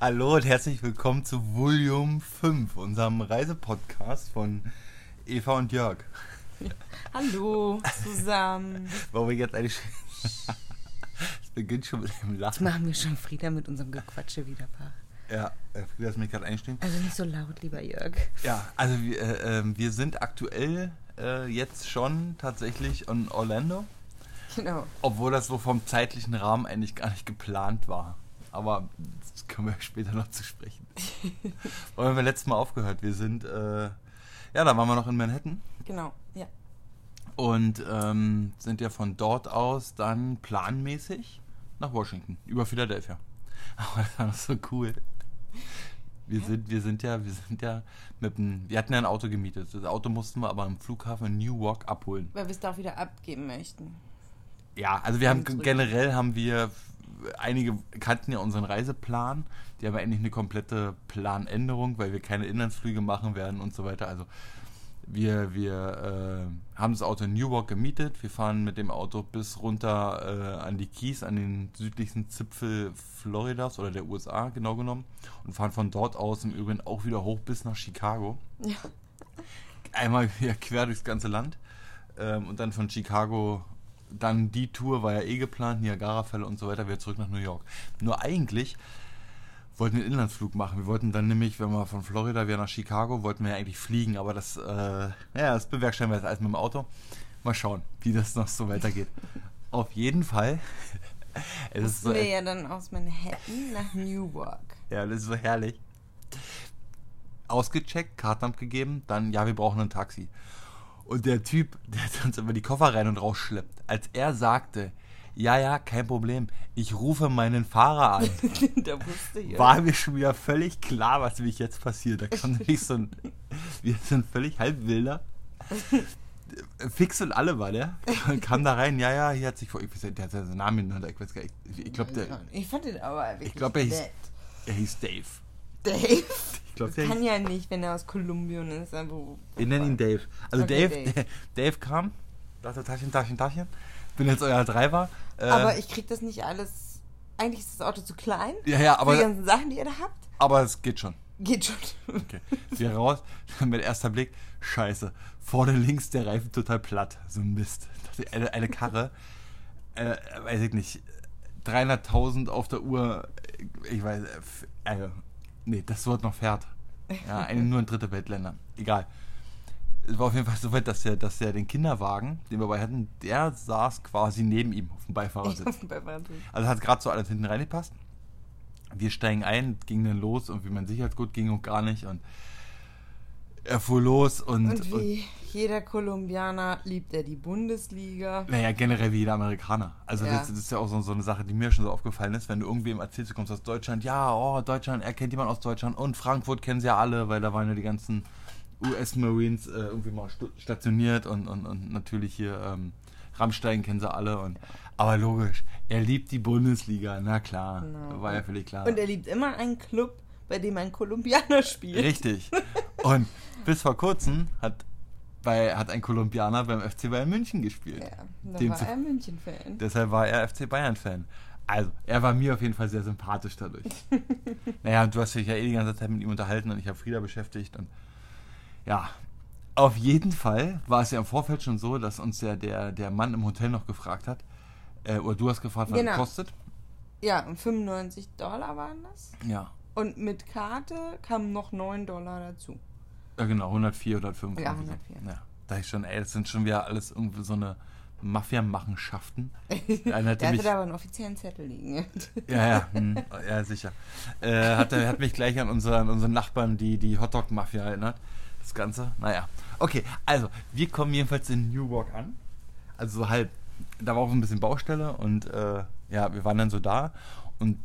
Hallo und herzlich willkommen zu Volume 5, unserem Reisepodcast von Eva und Jörg. Hallo zusammen. Wo wir jetzt eigentlich. Es beginnt schon mit dem Jetzt Lachen. machen wir schon Frieda mit unserem Gequatsche wieder wach. Ja, äh, Frieda ist mich gerade einstehen. Also nicht so laut, lieber Jörg. Ja, also wir, äh, ähm, wir sind aktuell äh, jetzt schon tatsächlich in Orlando, Genau. obwohl das so vom zeitlichen Rahmen eigentlich gar nicht geplant war. Aber das können wir später noch zu sprechen. Wo haben wir letztes Mal aufgehört? Wir sind, äh, ja, da waren wir noch in Manhattan. Genau, ja. Und ähm, sind ja von dort aus dann planmäßig nach Washington, über Philadelphia. Aber das war noch so cool. Wir sind, wir sind ja, wir sind ja mit dem, wir hatten ja ein Auto gemietet. Das Auto mussten wir aber am Flughafen in Newark abholen. Weil wir es da auch wieder abgeben möchten. Ja, also wir haben generell haben wir einige kannten ja unseren Reiseplan. Die haben endlich eine komplette Planänderung, weil wir keine Inlandsflüge machen werden und so weiter. Also wir, wir äh, haben das Auto in Newark gemietet. Wir fahren mit dem Auto bis runter äh, an die Keys, an den südlichsten Zipfel Floridas oder der USA genau genommen. Und fahren von dort aus im Übrigen auch wieder hoch bis nach Chicago. Ja. Einmal quer durchs ganze Land. Ähm, und dann von Chicago, dann die Tour war ja eh geplant, Niagara-Fälle und so weiter, wieder zurück nach New York. Nur eigentlich wollten wir einen Inlandsflug machen. Wir wollten dann nämlich, wenn wir von Florida wieder nach Chicago, wollten wir ja eigentlich fliegen, aber das, äh, ja, das bewerkstelligen wir jetzt alles mit dem Auto. Mal schauen, wie das noch so weitergeht. Auf jeden Fall. Es ist so, wir ja dann aus Manhattan nach Newark. ja, das ist so herrlich. Ausgecheckt, Kartenamt gegeben, dann, ja, wir brauchen ein Taxi. Und der Typ, der hat uns immer die Koffer rein und rausschleppt. Als er sagte, ja, ja, kein Problem, ich rufe meinen Fahrer an, da wusste Jörg. war mir schon wieder völlig klar, was nämlich jetzt passiert. Da kam nämlich so ein, wir sind völlig halbwilder. Fix und alle war der. Kam da rein, ja, ja, hier hat sich vor, ich weiß nicht, der hat seinen Namen genannt, ich weiß gar nicht, ich, ich glaube, der, Ich fand den aber wirklich ich glaube, er hieß, er hieß Dave. Dave. Der hieß Kann ja nicht, wenn er aus Kolumbien ist. Wir nennen ihn Dave. Also Okay, Dave, Dave. Dave. kam, dachte Taschen, Taschen, Taschen. Bin jetzt euer Treiber. Äh, Aber ich krieg das nicht alles. Eigentlich ist das Auto zu klein. ja, ja, Für aber, die ganzen Sachen, die ihr da habt. aber es geht schon. Geht schon. Okay. Wir raus, mit erster Blick, scheiße. Vorne links der Reifen total platt. So ein Mist. Eine, eine Karre, äh, weiß ich nicht, 300.000 auf der Uhr, ich weiß, äh, also, nee, das Wort noch fährt. Ja, eine, nur in dritte Weltländer. Egal. Es war auf jeden Fall so weit, dass der, dass der den Kinderwagen, den wir bei hatten, der saß quasi neben ihm auf dem Beifahrersitz. Bei Wahnsinn. Also hat gerade so alles hinten reingepasst. Wir steigen ein, ging dann los und wie man Sicherheitsgurt ging auch gar nicht und er fuhr los und, Und wie jeder Kolumbianer liebt er die Bundesliga. und naja, generell wie jeder Amerikaner. Also Ja. das, das ist ja auch so, so eine Sache, die mir schon so aufgefallen ist, wenn du irgendwem erzählst, du kommst aus Deutschland, ja, oh, Deutschland, er kennt jemand aus Deutschland und Frankfurt kennen sie ja alle, weil da waren ja die ganzen US-Marines äh, irgendwie mal stationiert und, und, und natürlich hier ähm, Rammstein kennen sie alle und aber logisch, er liebt die Bundesliga, na klar, Genau. war ja völlig klar. Und er liebt immer einen Club, bei dem ein Kolumbianer spielt. Richtig. Und bis vor kurzem hat, bei, hat ein Kolumbianer beim FC Bayern München gespielt. Ja, da Dem war er München-Fan. Deshalb war er FC Bayern-Fan. Also, er war mir auf jeden Fall sehr sympathisch dadurch. naja, und du hast dich ja eh die ganze Zeit mit ihm unterhalten und ich habe Frieda beschäftigt. Und ja, auf jeden Fall war es ja im Vorfeld schon so, dass uns ja der, der Mann im Hotel noch gefragt hat, äh, oder du hast gefragt, was Genau. es kostet. Ja, und 95 Dollar waren das. Ja. Und mit Karte kamen noch 9 Dollar dazu. Ja, genau, 104, 105. Ja, irgendwie so. 104. Ja, da ich schon, ey, das sind schon wieder alles irgendwie so eine Mafia-Machenschaften. Einer hatte Der mich, hatte da aber einen offiziellen Zettel liegen. ja, ja, hm, ja, sicher. Äh, hat, hat mich gleich an, unsere, an unseren Nachbarn, die, die Hotdog-Mafia erinnert. Das Ganze, naja. Okay, also, wir kommen jedenfalls in Newark an. Also so halb, da war auch ein bisschen Baustelle und äh, ja, wir waren dann so da und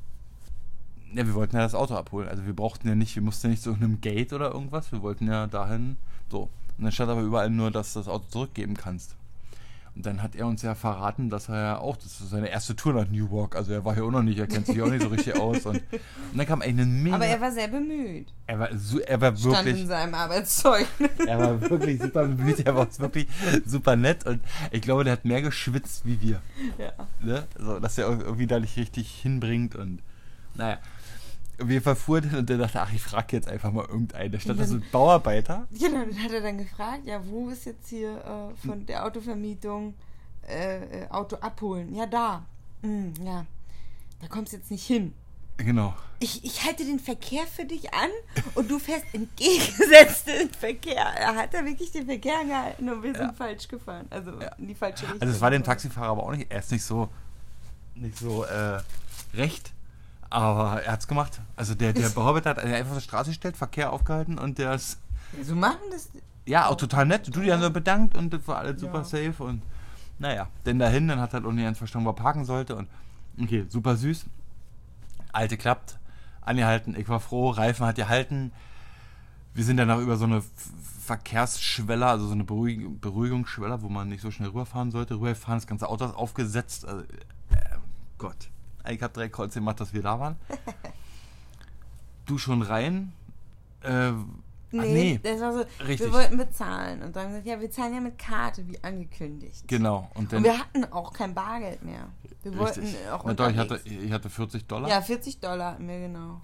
ja, wir wollten ja das Auto abholen. Also wir brauchten ja nicht, wir mussten ja nicht zu irgendeinem Gate oder irgendwas. Wir wollten ja dahin. So. Und dann stand aber überall nur, dass du das Auto zurückgeben kannst. Und dann hat er uns ja verraten, dass er ja auch, das ist seine erste Tour nach Newark. Also er war hier auch noch nicht, er kennt sich auch nicht so richtig aus. Und, und dann kam eigentlich eine mega. Aber er war sehr bemüht. er war, so, er war Stand wirklich. in seinem Arbeitszeugnis. Er war wirklich super bemüht, er war wirklich super nett und ich glaube, der hat mehr geschwitzt wie wir. ja. Ne? Also, dass er irgendwie da nicht richtig hinbringt und naja. Fall fuhr der und der dachte, ach, ich frage jetzt einfach mal irgendeinen. Da stand da so ein Bauarbeiter. Genau, dann hat er dann gefragt, ja, wo ist jetzt hier äh, von der Autovermietung äh, äh, Auto abholen? Ja, da. Hm, ja, da kommst du jetzt nicht hin. Genau. Ich, ich halte den Verkehr für dich an und du fährst entgegengesetzt den Verkehr. Er hat da wirklich den Verkehr angehalten und wir sind Ja. falsch gefahren. Also Ja. in die falsche Richtung. Also es war dem Taxifahrer aber auch nicht, er ist nicht so, nicht so äh, recht, aber er hat's gemacht. Also der, der Bauarbeiter hat einfach auf der Straße gestellt, Verkehr aufgehalten und der ist, so machen das. ja, auch total nett. Du, die haben so bedankt und das war alles super Ja. safe und naja, denn dahin, dann hat halt auch nicht ganz verstanden, wo er parken sollte und okay, super süß. Alte klappt, angehalten, ich war froh, Reifen hat gehalten. Wir sind dann auch über so eine Verkehrsschwelle, also so eine Beruhig Beruhigungsschwelle, wo man nicht so schnell rüberfahren sollte. Rüberfahren, das ganze Auto ist aufgesetzt. Also, äh, Gott. Ich habe direkt Kreuz gemacht, dass wir da waren. Du schon rein? Äh, Nee, ach nee, das war so, richtig. wir wollten bezahlen. Und dann haben wir gesagt, ja, wir zahlen ja mit Karte, wie angekündigt. genau. Und Und wir hatten auch kein Bargeld mehr. Wir wollten richtig. auch Na doch, ich hatte, ich hatte 40 Dollar. Ja, 40 Dollar hatten wir, genau.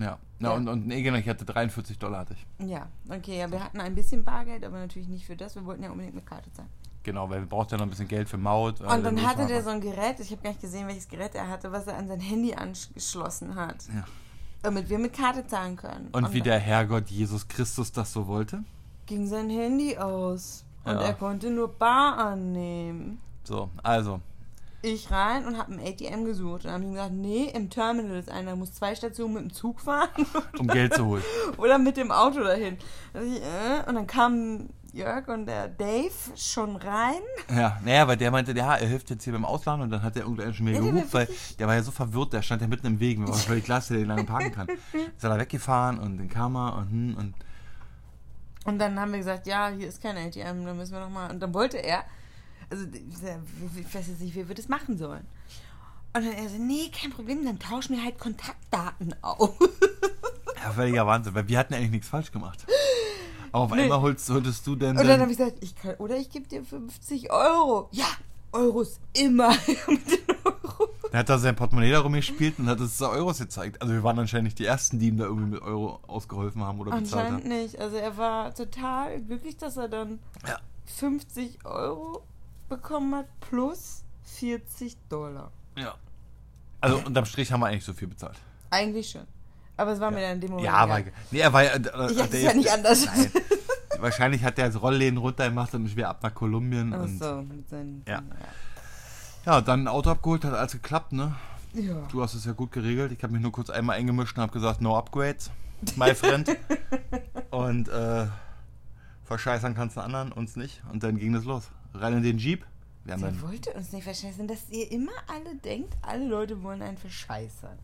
Ja. Na, Ja. Und, und nee, genau, ich hatte 43 Dollar hatte ich. Ja, okay, ja, wir hatten ein bisschen Bargeld, aber natürlich nicht für das. Wir wollten ja unbedingt mit Karte zahlen. Genau, weil wir brauchten ja noch ein bisschen Geld für Maut. Und dann hatte der so ein Gerät, ich habe gar nicht gesehen, welches Gerät er hatte, was er an sein Handy angeschlossen hat. Ja. Damit wir mit Karte zahlen können. Und wie dann der Herrgott Jesus Christus das so wollte. ging sein Handy aus. Und Ja. er konnte nur Bar annehmen. So, also, Ich rein und habe ein ATM gesucht. Und dann haben die gesagt, nee, im Terminal ist einer, muss zwei Stationen mit dem Zug fahren um Geld zu holen. oder mit dem Auto dahin. Und äh, und dann kamen Jörg und der Dave schon rein. Ja, naja, weil der meinte, ja, er hilft jetzt hier beim Ausladen und dann hat der irgendeiner schon wieder Ja, gerufen, weil der war ja so verwirrt, der stand ja mitten im Weg, mir war völlig klar, dass er den lange parken kann. Ist er da weggefahren und dann kam er und, hm, und Und dann haben wir gesagt, ja, hier ist kein ATM, dann müssen wir nochmal. Und dann wollte er, also ich weiß jetzt nicht, wie wir das machen sollen. Und dann er so, nee, kein Problem, dann tauschen wir halt Kontaktdaten auf. ja, völliger Wahnsinn, weil wir hatten eigentlich nichts falsch gemacht. Aber auf Nee. einmal holst, solltest du denn, Und dann habe ich gesagt, ich kann, oder ich gebe dir 50 Euro. Ja, Euros immer. Mit den Euro. dann hat er sein Portemonnaie da rumgespielt und hat uns so Euros gezeigt. Also wir waren anscheinend nicht die Ersten, die ihm da irgendwie mit Euro ausgeholfen haben oder bezahlt Anscheinend haben. nicht. Also er war total glücklich, dass er dann Ja. 50 Euro bekommen hat plus 40 Dollar. ja. Also unterm Strich haben wir eigentlich so viel bezahlt. Eigentlich schon. Aber es war mir dann in dem Moment Ja, aber nee, er war ja. Äh, Ich hatte es ja nicht anders. Nein. Wahrscheinlich hat er das Rollläden runtergemacht und ist wieder ab nach Kolumbien. Ach Und, so, mit seinen. Ja. ja, dann ein Auto abgeholt, hat alles geklappt, ne? Ja. Du hast es ja gut geregelt. Ich habe mich nur kurz einmal eingemischt und habe gesagt, no upgrades, my friend. und äh, verscheißern kannst du anderen, uns nicht. Und dann ging das los. Rein in den Jeep. Wir wollte uns nicht verscheißen, dass ihr immer alle denkt, alle Leute wollen einen verscheißern.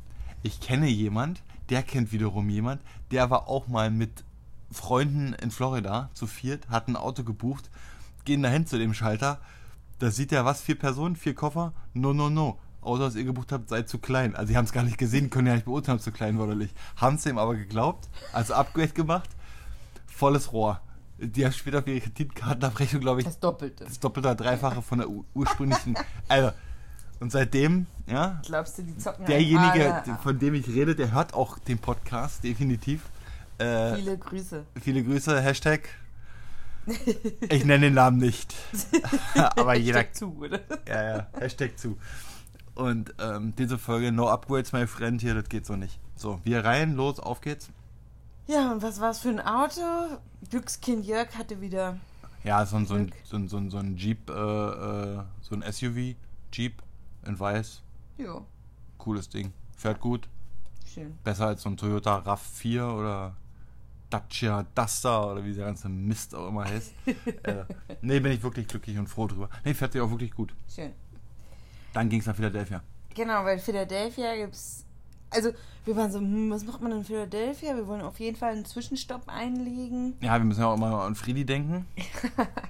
Ich kenne jemand, der kennt wiederum jemand, der war auch mal mit Freunden in Florida zu viert, hat ein Auto gebucht, gehen dahin zu dem Schalter. Da sieht er was, vier Personen, vier Koffer. No, no, no. Auto, das ihr gebucht habt, sei zu klein. Also sie haben es gar nicht gesehen, können ja nicht beurteilen, ob es zu klein war oder nicht. Haben es ihm aber geglaubt, also Upgrade gemacht, volles Rohr. Die haben später auf ihre Kreditkartenabrechnung, glaube ich, Das Doppelte. das doppelte dreifache von der ur- ursprünglichen. Also, und seitdem, ja, Glaubst du, die zocken derjenige, alle? von dem ich rede, der hört auch den Podcast, definitiv. Äh, Viele Grüße. viele Grüße, Hashtag. Ich nenne den Namen nicht. Aber jeder. Steck zu, oder? Ja, ja, Hashtag zu. Und ähm, diese Folge, No Upgrades, my friend, hier, das geht so nicht. So, wir rein, los, auf geht's. Ja, und was war's für ein Auto? Glückskind Jörg hatte wieder. Ja, so ein, so ein, Glück. so ein, so ein, so ein Jeep, äh, äh, so ein SUV, Jeep in weiß. Jo, Cooles Ding. Fährt gut. schön. Besser als so ein Toyota RAV4 oder Dacia Duster oder wie der ganze Mist auch immer heißt. äh, nee, bin ich wirklich glücklich und froh drüber. Nee, fährt sich auch wirklich gut. Schön. Dann ging's nach Philadelphia. Genau, weil Philadelphia gibt's. Also, wir waren so, hm, was macht man in Philadelphia? Wir wollen auf jeden Fall einen Zwischenstopp einlegen. Ja, wir müssen ja auch mal an Friedi denken.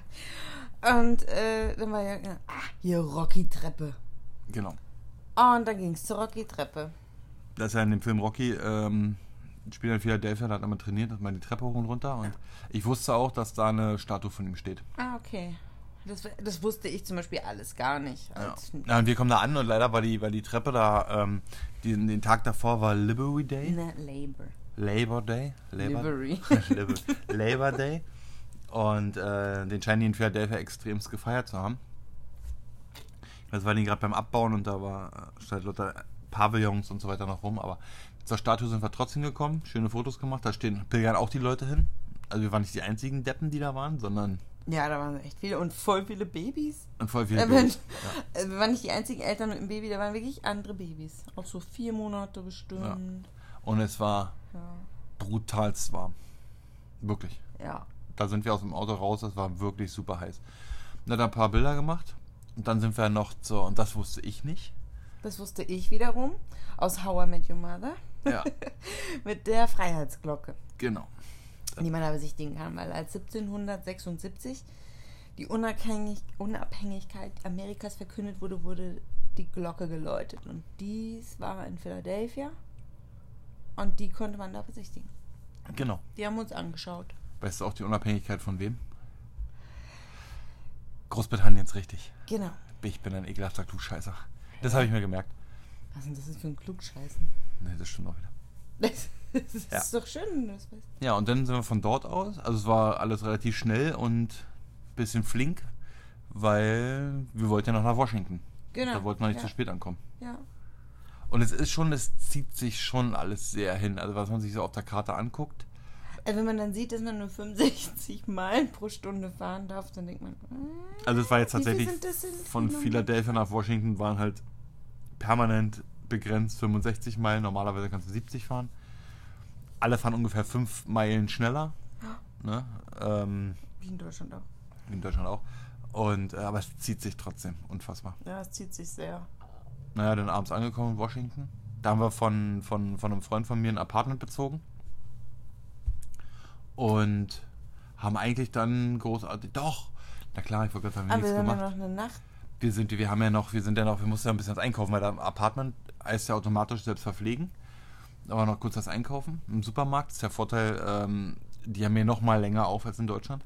Und äh, dann war ja, ah, hier Rocky-Treppe. Genau. Und dann ging's zur Rocky-Treppe. Das ist ja in dem Film Rocky, ähm, spielt in Philadelphia, da hat er mal trainiert, hat mal die Treppe hoch und runter. Und ich wusste auch, dass da eine Statue von ihm steht. Ah, okay. Das, das wusste ich zum Beispiel alles gar nicht. Ja. Ja, und wir kommen da an und leider war die, war die Treppe da, ähm, die, den Tag davor war Liberty Day. Na, Labor. Labor Day. Labor, Livery. Labor, Labor Day. Und äh, den scheinen die in Philadelphia extremst gefeiert zu haben. Das waren die gerade beim Abbauen und da war äh, stand lauter Pavillons und so weiter noch rum. Aber zur Statue sind wir trotzdem gekommen, schöne Fotos gemacht. Da stehen pilgern auch die Leute hin. Also wir waren nicht die einzigen Deppen, die da waren, sondern Ja, da waren echt viele und voll viele Babys. und voll viele. Äh, Babys. Ja. äh, wir waren nicht die einzigen Eltern mit einem Baby, da waren wirklich andere Babys. Auch so vier Monate bestimmt. Und es war Ja. brutalst warm. Wirklich. Ja. Da sind wir aus dem Auto raus, es war wirklich super heiß. Dann hat er ein paar Bilder gemacht. Und dann sind wir noch zur, und das wusste ich nicht. Das wusste ich wiederum aus How I Met Your Mother Ja, mit der Freiheitsglocke, genau. die man da besichtigen kann, weil als 1776 die Unabhängig Unabhängigkeit Amerikas verkündet wurde, wurde die Glocke geläutet. Und dies war in Philadelphia und die konnte man da besichtigen. Genau. Die haben uns angeschaut. Weißt du auch die Unabhängigkeit von wem? Großbritanniens, richtig. Genau. Ich bin ein ekelhafter Klugscheißer. Das habe ich mir gemerkt. Was ist denn das für ein Klugscheißen? Nee, das stimmt auch wieder. Das, das ist Ja. doch schön, wenn du das weißt. Ja, und dann sind wir von dort aus. Also es war alles relativ schnell und bisschen flink, weil wir wollten ja noch nach Washington. Genau. Da wollten wir nicht ja. zu spät ankommen. Ja. Und es ist schon, es zieht sich schon alles sehr hin. Also was man sich so auf der Karte anguckt. Also wenn man dann sieht, dass man nur 65 Meilen pro Stunde fahren darf, dann denkt man, hm, Also es war jetzt Wie tatsächlich von? Philadelphia nach Washington waren halt permanent begrenzt 65 Meilen. Normalerweise kannst du 70 fahren. Alle fahren ungefähr 5 Meilen schneller. Ne? Ähm, wie in Deutschland auch. in Deutschland auch. Und, äh, aber es zieht sich trotzdem. Unfassbar. Ja, es zieht sich sehr. Naja, dann abends angekommen in Washington. Da haben wir von, von, von einem Freund von mir ein Apartment bezogen. Und haben eigentlich dann großartig. Doch! Na klar, ich wollte gerade sagen, wir haben Aber nichts wir haben gemacht. ja noch eine Nacht. Wir sind, wir haben ja noch, wir sind ja noch, wir mussten ja ein bisschen was einkaufen, weil da im Apartment heißt ja automatisch selbst verpflegen. Aber noch kurz was einkaufen. Im Supermarkt ist der Vorteil, ähm, die haben ja noch mal länger auf als in Deutschland.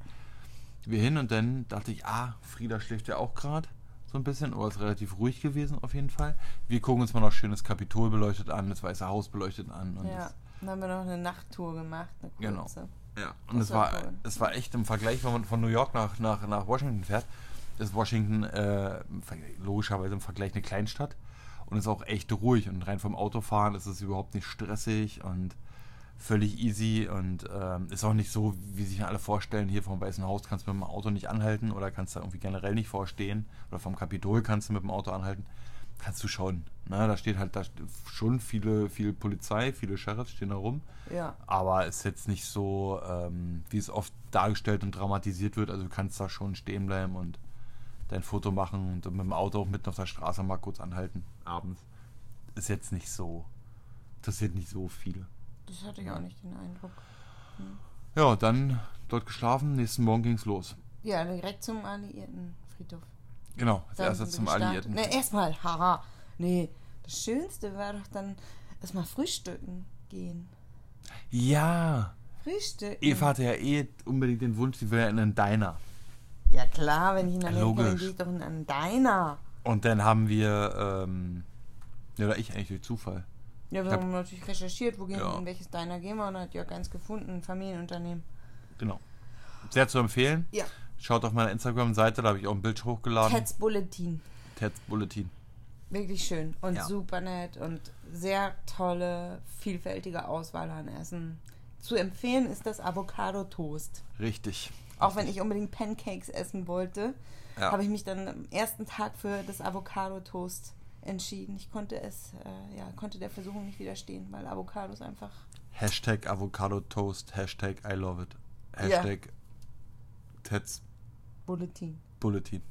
Wir hin und dann dachte ich, ah, Frieda schläft ja auch gerade so ein bisschen, oder ist relativ ruhig gewesen auf jeden Fall. Wir gucken uns mal noch schönes Kapitol beleuchtet an, das Weiße Haus beleuchtet an. Und Ja. das, Dann haben wir noch eine Nachttour gemacht. Eine Genau. Ja. Und es war toll. es war echt im Vergleich, wenn man von New York nach, nach, nach Washington fährt, ist Washington äh, logischerweise im Vergleich eine Kleinstadt und ist auch echt ruhig und rein vom Autofahren ist es überhaupt nicht stressig und völlig easy und ähm, ist auch nicht so, wie sich alle vorstellen, hier vom Weißen Haus kannst du mit dem Auto nicht anhalten oder kannst da irgendwie generell nicht vorstehen oder vom Kapitol kannst du mit dem Auto anhalten. Kannst du schon. Ne? Da steht halt da schon viele, viel Polizei, viele Sheriffs stehen da rum. Ja. Aber ist jetzt nicht so, ähm, wie es oft dargestellt und dramatisiert wird. Also du kannst da schon stehen bleiben und dein Foto machen und mit dem Auto auch mitten auf der Straße mal kurz anhalten, abends. Ist jetzt nicht so, interessiert nicht so viele. Das hatte ich auch nicht den Eindruck. Ja, dann dort geschlafen, nächsten Morgen ging's los. Ja, direkt zum Alliierten Friedhof. Genau, als sind zum gestartet. Alliierten. Ne, erstmal, haha. Nee, das Schönste war doch dann erstmal frühstücken gehen. Ja, Frühstücken. Eva hatte ja eh unbedingt den Wunsch, sie will ja in einen Diner. Ja klar, wenn ich in Amerika bin, Logisch. gehe ich doch in einen Diner. Und dann haben wir, ähm, ja, oder ich eigentlich durch Zufall. Ja, wir Ich hab- haben natürlich recherchiert, wo gehen, Ja. in welches Diner gehen wir und hat Jörg eins gefunden, ein Familienunternehmen. Genau. Sehr zu empfehlen. Ja. Schaut auf meiner Instagram-Seite, da habe ich auch ein Bild hochgeladen. Ted's Bulletin. Ted's Bulletin. Wirklich schön und Ja. super nett und sehr tolle, vielfältige Auswahl an Essen. Zu empfehlen ist das Avocado Toast. Richtig. Auch wenn ich unbedingt Pancakes essen wollte, Ja. habe ich mich dann am ersten Tag für das Avocado Toast entschieden. Ich konnte es, äh, ja, konnte der Versuchung nicht widerstehen, weil Avocados einfach. Hashtag Avocado Toast, Hashtag I love it. Ja. Hashtag Ted's Bulletin. Bulletin.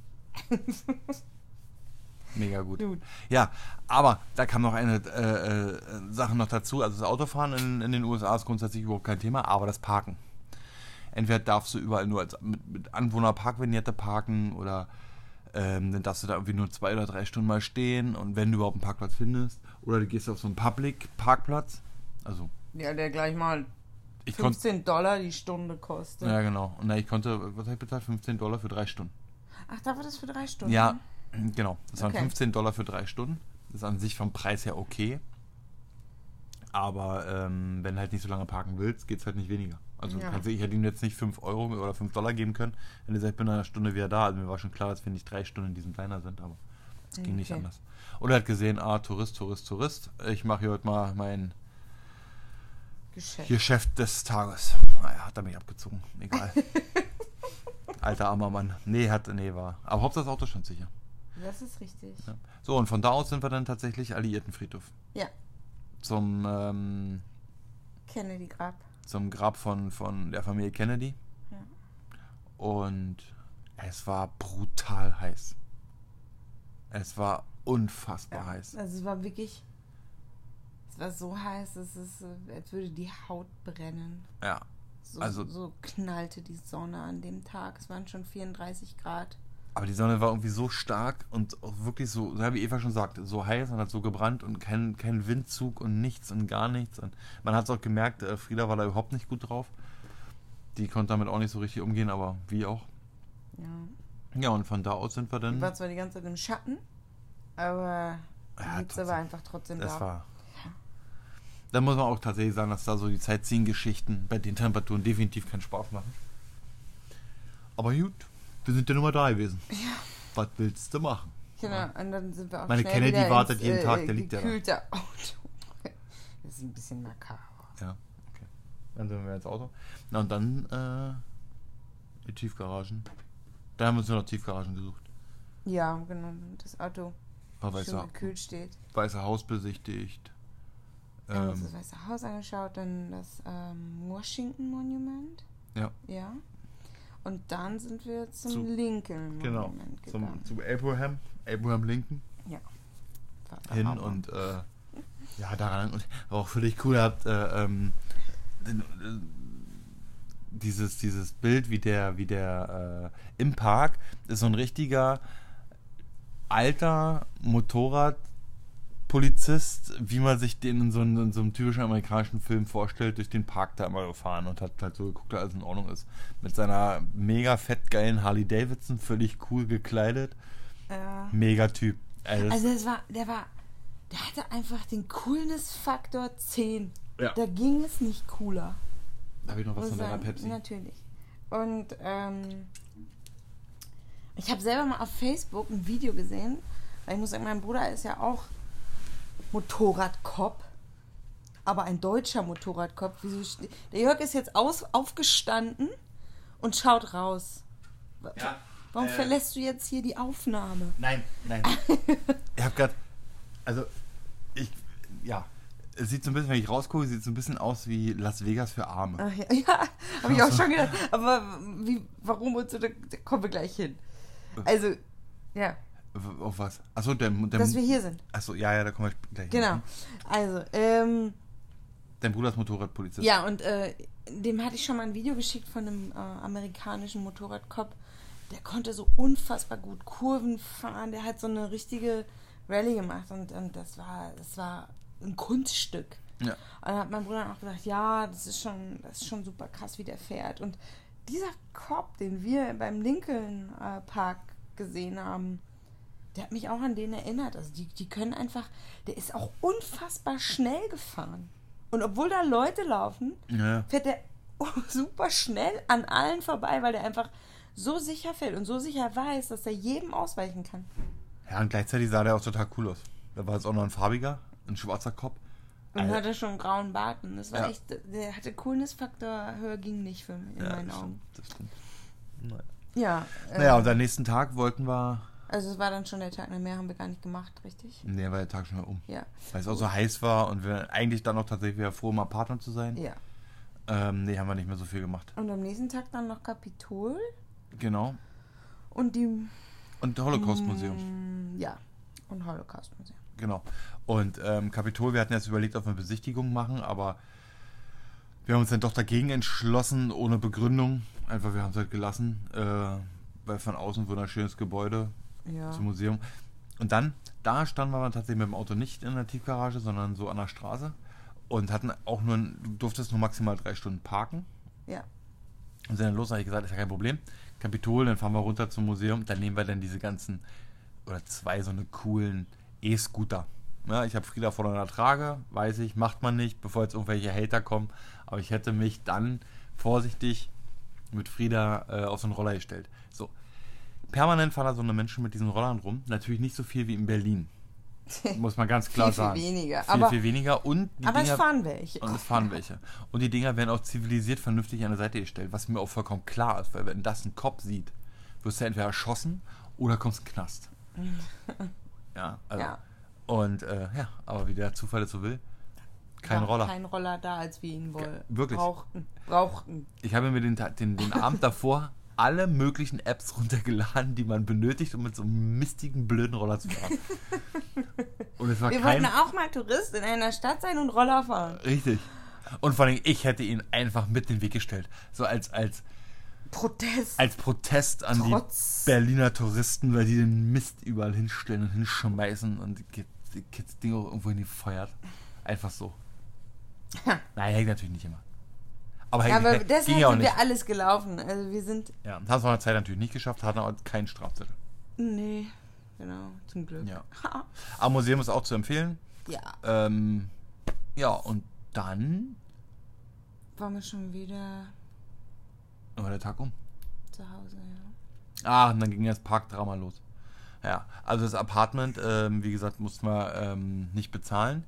Mega gut. Gut. Ja, aber da kam noch eine äh, äh, Sache noch dazu. Also das Autofahren in, in den USA ist grundsätzlich überhaupt kein Thema, aber das Parken. Entweder darfst du überall nur als, mit, mit Anwohnerparkvignette parken oder ähm, dann darfst du da irgendwie nur zwei oder drei Stunden mal stehen und wenn du überhaupt einen Parkplatz findest. Oder du gehst auf so einen Public-Parkplatz. Also Ja, der gleich mal ich konnte... 15 Dollar die Stunde kostet. Ja, genau. Und ich konnte, was habe ich bezahlt? 15 Dollar für drei Stunden. Ach, da war das für drei Stunden? Ja, genau. Das waren Okay. 15 Dollar für drei Stunden. Das ist an sich vom Preis her okay. Aber ähm, wenn du halt nicht so lange parken willst, geht es halt nicht weniger. Also Ja. ich hätte ihm jetzt nicht 5 Euro oder 5 Dollar geben können, wenn er sagt, ich bin in einer Stunde wieder da. Also mir war schon klar, dass wir nicht drei Stunden in diesem Diner sind, aber es ging nicht Okay. anders. Oder er hat gesehen, ah, Tourist, Tourist, Tourist. Ich mache hier heute mal mein Geschäft. Geschäft des Tages. Naja, hat er mich abgezogen. Egal. Alter armer Mann. Nee, hat, nee, war. Aber Hauptsache das Auto stand sicher. Das ist richtig. Ja. So, und von da aus sind wir dann tatsächlich Alliiertenfriedhof. Ja. Zum, ähm, Kennedy Grab. zum Grab von, von der Familie Kennedy. Ja. Und es war brutal heiß. Es war unfassbar heiß. Also es war wirklich. Es war so heiß, es ist, äh, als würde die Haut brennen. Ja. So, Also- so knallte die Sonne an dem Tag. Es waren schon 34 Grad. Aber die Sonne war irgendwie so stark und auch wirklich so, so wie Eva schon sagte, so heiß und hat so gebrannt und kein, kein Windzug und nichts und gar nichts. Und man hat es auch gemerkt, äh, Frieda war da überhaupt nicht gut drauf. Die konnte damit auch nicht so richtig umgehen, aber wie auch. Ja. Ja, und von da aus sind wir Ich dann. war zwar die ganze Zeit im Schatten, aber die Ja, Hitze war einfach trotzdem da. war. Da muss man auch tatsächlich sagen, dass da so die Sightseeing-Geschichten bei den Temperaturen definitiv keinen Spaß machen. Aber gut, wir sind ja nun mal da gewesen. Ja. Was willst du machen? Genau, und dann sind wir auch Meine Kennedy wartet ins, jeden Tag, der liegt ja da. Auto. Das ist ein bisschen makaber. Ja, okay. Dann sind wir ins Auto. Na und dann äh, die Tiefgaragen. Da haben wir uns nur noch Tiefgaragen gesucht. Ja, genau, das Auto War schön weiße, gekühlt steht. weiße Haus besichtigt. Ähm, das Weiße Haus angeschaut, dann das ähm, Washington Monument. ja, Ja. Und dann sind wir zum Zu- Lincoln genau. Monument Zum, gegangen. zum Abraham, Abraham Lincoln ja. Hin und äh, ja, daran und war auch völlig cool. Hat äh, ähm, den, äh, dieses, dieses Bild, wie der, wie der äh, im Park ist so ein richtiger alter Motorradpolizist, wie man sich den in so, einem, in so einem typischen amerikanischen Film vorstellt, durch den Park da immer gefahren und hat halt so geguckt, dass alles in Ordnung ist. Mit seiner mega fett geilen Harley Davidson, völlig cool gekleidet. Ja. Mega Typ. Also, Also das war, der war, der hatte einfach den Coolness-Faktor 10. Ja. Da ging es nicht cooler. habe ich noch was von deiner Pepsi? Natürlich. Und ähm, ich habe selber mal auf Facebook ein Video gesehen, weil ich muss sagen, mein Bruder ist ja auch Motorradcop, aber ein deutscher ste- Der Jörg ist jetzt aus, aufgestanden und schaut raus. Ja, Warum äh, verlässt du jetzt hier die Aufnahme? Nein, nein. ich habe gerade, also ich, ja, es sieht so ein bisschen, wenn ich rausgucke, sieht so ein bisschen aus wie Las Vegas für Arme. Ach ja, ja habe ich auch schon gedacht. Aber wie, warum und so, da, da kommen wir gleich hin. Also, ja, Auf was? Achso, der, der dass wir hier sind. Achso, ja, ja, da kommen wir gleich hin. Genau. Also, ähm, Dein Bruder ist Motorradpolizist. ja, und äh, dem hatte ich schon mal ein Video geschickt von einem äh, amerikanischen Motorradcop. Der konnte so unfassbar gut Kurven fahren. Der hat so eine richtige Rallye gemacht und, und das war, das war ein Kunststück. Ja. Und dann hat mein Bruder auch gesagt, ja, das ist schon, das ist schon super krass, wie der fährt. Und dieser Cop, den wir beim Lincoln äh, Park gesehen haben, der hat mich auch an den erinnert. Also die, die können einfach, der ist auch unfassbar schnell gefahren. Und obwohl da Leute laufen, Ja. fährt der super schnell an allen vorbei, weil der einfach so sicher fährt und so sicher weiß, dass er jedem ausweichen kann. ja, und gleichzeitig sah der auch total cool aus. Da war jetzt auch noch ein farbiger, ein schwarzer Kopf. Und Alter. hatte schon einen grauen Bart. Und das war Ja. echt, der hatte Coolness-Faktor höher ging nicht für mich in ja, meinen Augen. stimmt, das stimmt. Naja. Ja. äh, naja, und am nächsten Tag wollten wir. Also es war dann schon der Tag, mehr haben wir gar nicht gemacht, richtig? Nee, war der Tag schon mal um. Ja. Weil es auch so heiß war und wir eigentlich dann noch tatsächlich wieder froh, im Apartment zu sein. Ja. Ähm, nee, haben wir nicht mehr so viel gemacht. Und am nächsten Tag dann noch Kapitol Genau. und die Und Holocaust-Museum. Mm, Ja. Und Holocaust-Museum. Genau. Und ähm, Kapitol, wir hatten jetzt überlegt, ob wir eine Besichtigung machen, aber wir haben uns dann doch dagegen entschlossen, ohne Begründung. Einfach, wir haben es halt gelassen, äh, weil von außen wunderschönes Gebäude Ja. zum Museum. Und dann, da standen wir tatsächlich mit dem Auto nicht in der Tiefgarage, sondern so an der Straße und hatten auch nur, du durftest nur maximal drei Stunden parken. Ja. Und sind dann los, habe ich gesagt, ist ja kein Problem. Kapitol, dann fahren wir runter zum Museum, dann nehmen wir dann diese ganzen, oder zwei so eine coolen E-Scooter. Ja, ich habe Frieda vor einer Trage, weiß ich, macht man nicht, bevor jetzt irgendwelche Hater kommen. Aber ich hätte mich dann vorsichtig mit Frieda äh, auf so einen Roller gestellt. Permanent fahren da so eine Menschen mit diesen Rollern rum. Natürlich nicht so viel wie in Berlin. Muss man ganz klar viel, viel sagen. weniger. Viel, aber viel weniger. Und die aber Dinger, es fahren welche. und es fahren welche. Und die Dinger werden auch zivilisiert vernünftig an der Seite gestellt, was mir auch vollkommen klar ist, weil wenn das ein Kopf sieht, wirst du entweder erschossen oder kommst in den Knast. ja, also. Ja. Und äh, ja, aber wie der Zufall es so will, kein Roller. Kein Roller da, als wir ihn wohl wirklich. brauchten. Brauchten. Ich habe mir den, den, den Abend davor alle möglichen Apps runtergeladen, die man benötigt, um mit so einem mistigen, blöden Roller zu fahren. Und es war Wir kein... wollten auch mal Tourist in einer Stadt sein und Roller fahren. Richtig. Und vor allem, ich hätte ihn einfach mit den Weg gestellt. So als, als, Protest. als Protest an Trotz- die Berliner Touristen, weil die den Mist überall hinstellen und hinschmeißen und die Kids, die Kids Dinge irgendwo hin feuert. Einfach so. Nein, hängt natürlich nicht immer. Aber, Ja, aber hängt- deshalb ja sind wir alles gelaufen. Also wir sind. Ja, haben es von der Zeit natürlich nicht geschafft, hatten auch keinen Strafzettel. Nee, genau, zum Glück. Ja. Aber Museum ist auch zu empfehlen. ja. Ähm, ja, und dann Waren wir schon wieder war der Tag um. zu Hause, ja. Ah, und dann ging das Parkdrama los. Ja, also das Apartment, ähm, wie gesagt, mussten wir ähm, nicht bezahlen.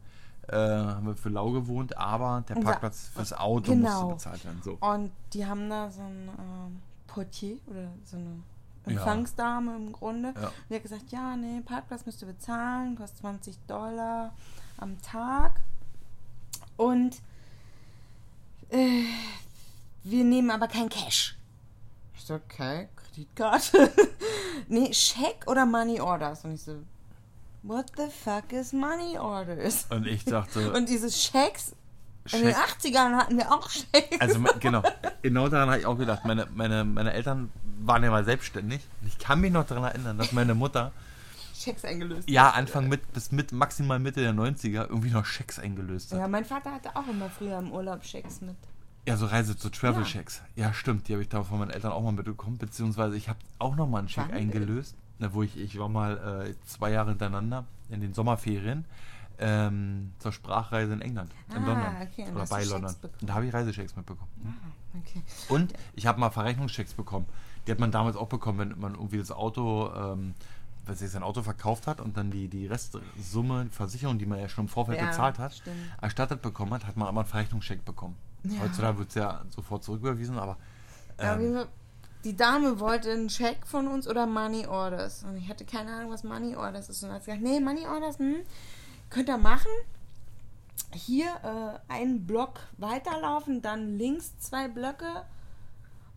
Äh, haben wir für lau gewohnt, aber der Parkplatz fürs Auto Genau. musste bezahlt werden. So. Und die haben da so ein ähm, Portier oder so eine Ja. Empfangsdame im Grunde. Ja. Und die hat gesagt, ja, nee, Parkplatz müsst ihr bezahlen, kostet 20 Dollar am Tag. Und äh, wir nehmen aber kein Cash. Ich so, okay, Kreditkarte. nee, Scheck oder Money Orders. Und ich so, what the fuck is Money Orders? Und ich dachte, Und diese Schecks, in den Scheck- 80ern hatten wir auch Schecks. also genau, genau daran habe ich auch gedacht. Meine, meine, meine Eltern waren ja mal selbstständig. Ich kann mich noch daran erinnern, dass meine Mutter Schecks eingelöst. ja Anfang mit bis mit maximal Mitte der 90er irgendwie noch Schecks eingelöst hat. Ja, mein Vater hatte auch immer früher im Urlaub Schecks mit. Ja, so Reise zu Travel Ja. Checks. Ja, stimmt. Die habe ich da von meinen Eltern auch mal mitbekommen. Beziehungsweise ich habe auch noch mal einen Check Wann? eingelöst. Na, wo ich, ich war mal äh, zwei Jahre hintereinander in den Sommerferien ähm, zur Sprachreise in England. In Ah, London. okay, Oder bei London. Und da habe ich Reisechecks mitbekommen. Ah, okay. Und ich habe mal Verrechnungschecks bekommen. Die hat man damals auch bekommen, wenn man irgendwie das Auto, ähm, wenn sich sein Auto verkauft hat und dann die, die Restsumme, die Versicherung, die man ja schon im Vorfeld Ja, bezahlt hat, stimmt. erstattet bekommen hat, hat man aber einen Verrechnungscheck bekommen. Ja. Heutzutage wird es ja sofort zurücküberwiesen, aber ähm, die Dame wollte einen Scheck von uns oder Money Orders. Und ich hatte keine Ahnung, was Money Orders ist. Und hat sie gesagt, nee, Money Orders, hm, könnt ihr machen. Hier äh, einen Block weiterlaufen, dann links zwei Blöcke.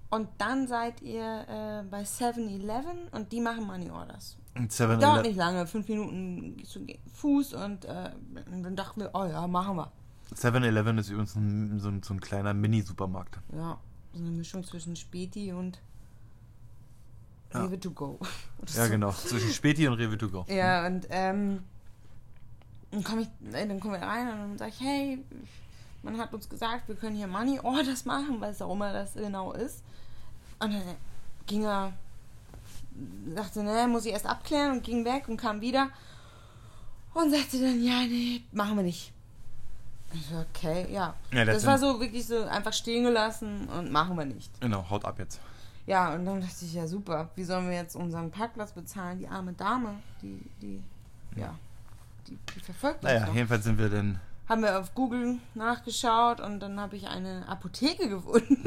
Und dann seid ihr äh, bei 7-Eleven und die machen Money Orders. Dauert 7-Eleven nicht lange, fünf Minuten zu Fuß und äh, dann dachten wir, oh ja, machen wir. 7-Eleven ist übrigens ein, so, ein, so ein kleiner Mini-Supermarkt. Ja, so eine Mischung zwischen Späti und Ja. Rewe to go. Ja, so. genau. Zwischen Späti und Rewe to go. Ja, und ähm, dann komme ich, äh, dann wir rein und dann sage ich, hey, man hat uns gesagt, wir können hier Money Orders machen, was auch immer das genau ist. Und dann ging er, sagte, ne, muss ich erst abklären und ging weg und kam wieder und sagte dann, ja, nee, machen wir nicht. Ich so, okay, ja. Ja, das war so wirklich so einfach stehen gelassen und machen wir nicht. Genau, haut ab jetzt. Ja, und dann dachte ich, ja super, wie sollen wir jetzt unseren Parkplatz bezahlen? Die arme Dame, die, die, ja, die, die verfolgt uns Naja, doch. jedenfalls sind wir dann. Haben wir auf Google nachgeschaut und dann habe ich eine Apotheke gefunden.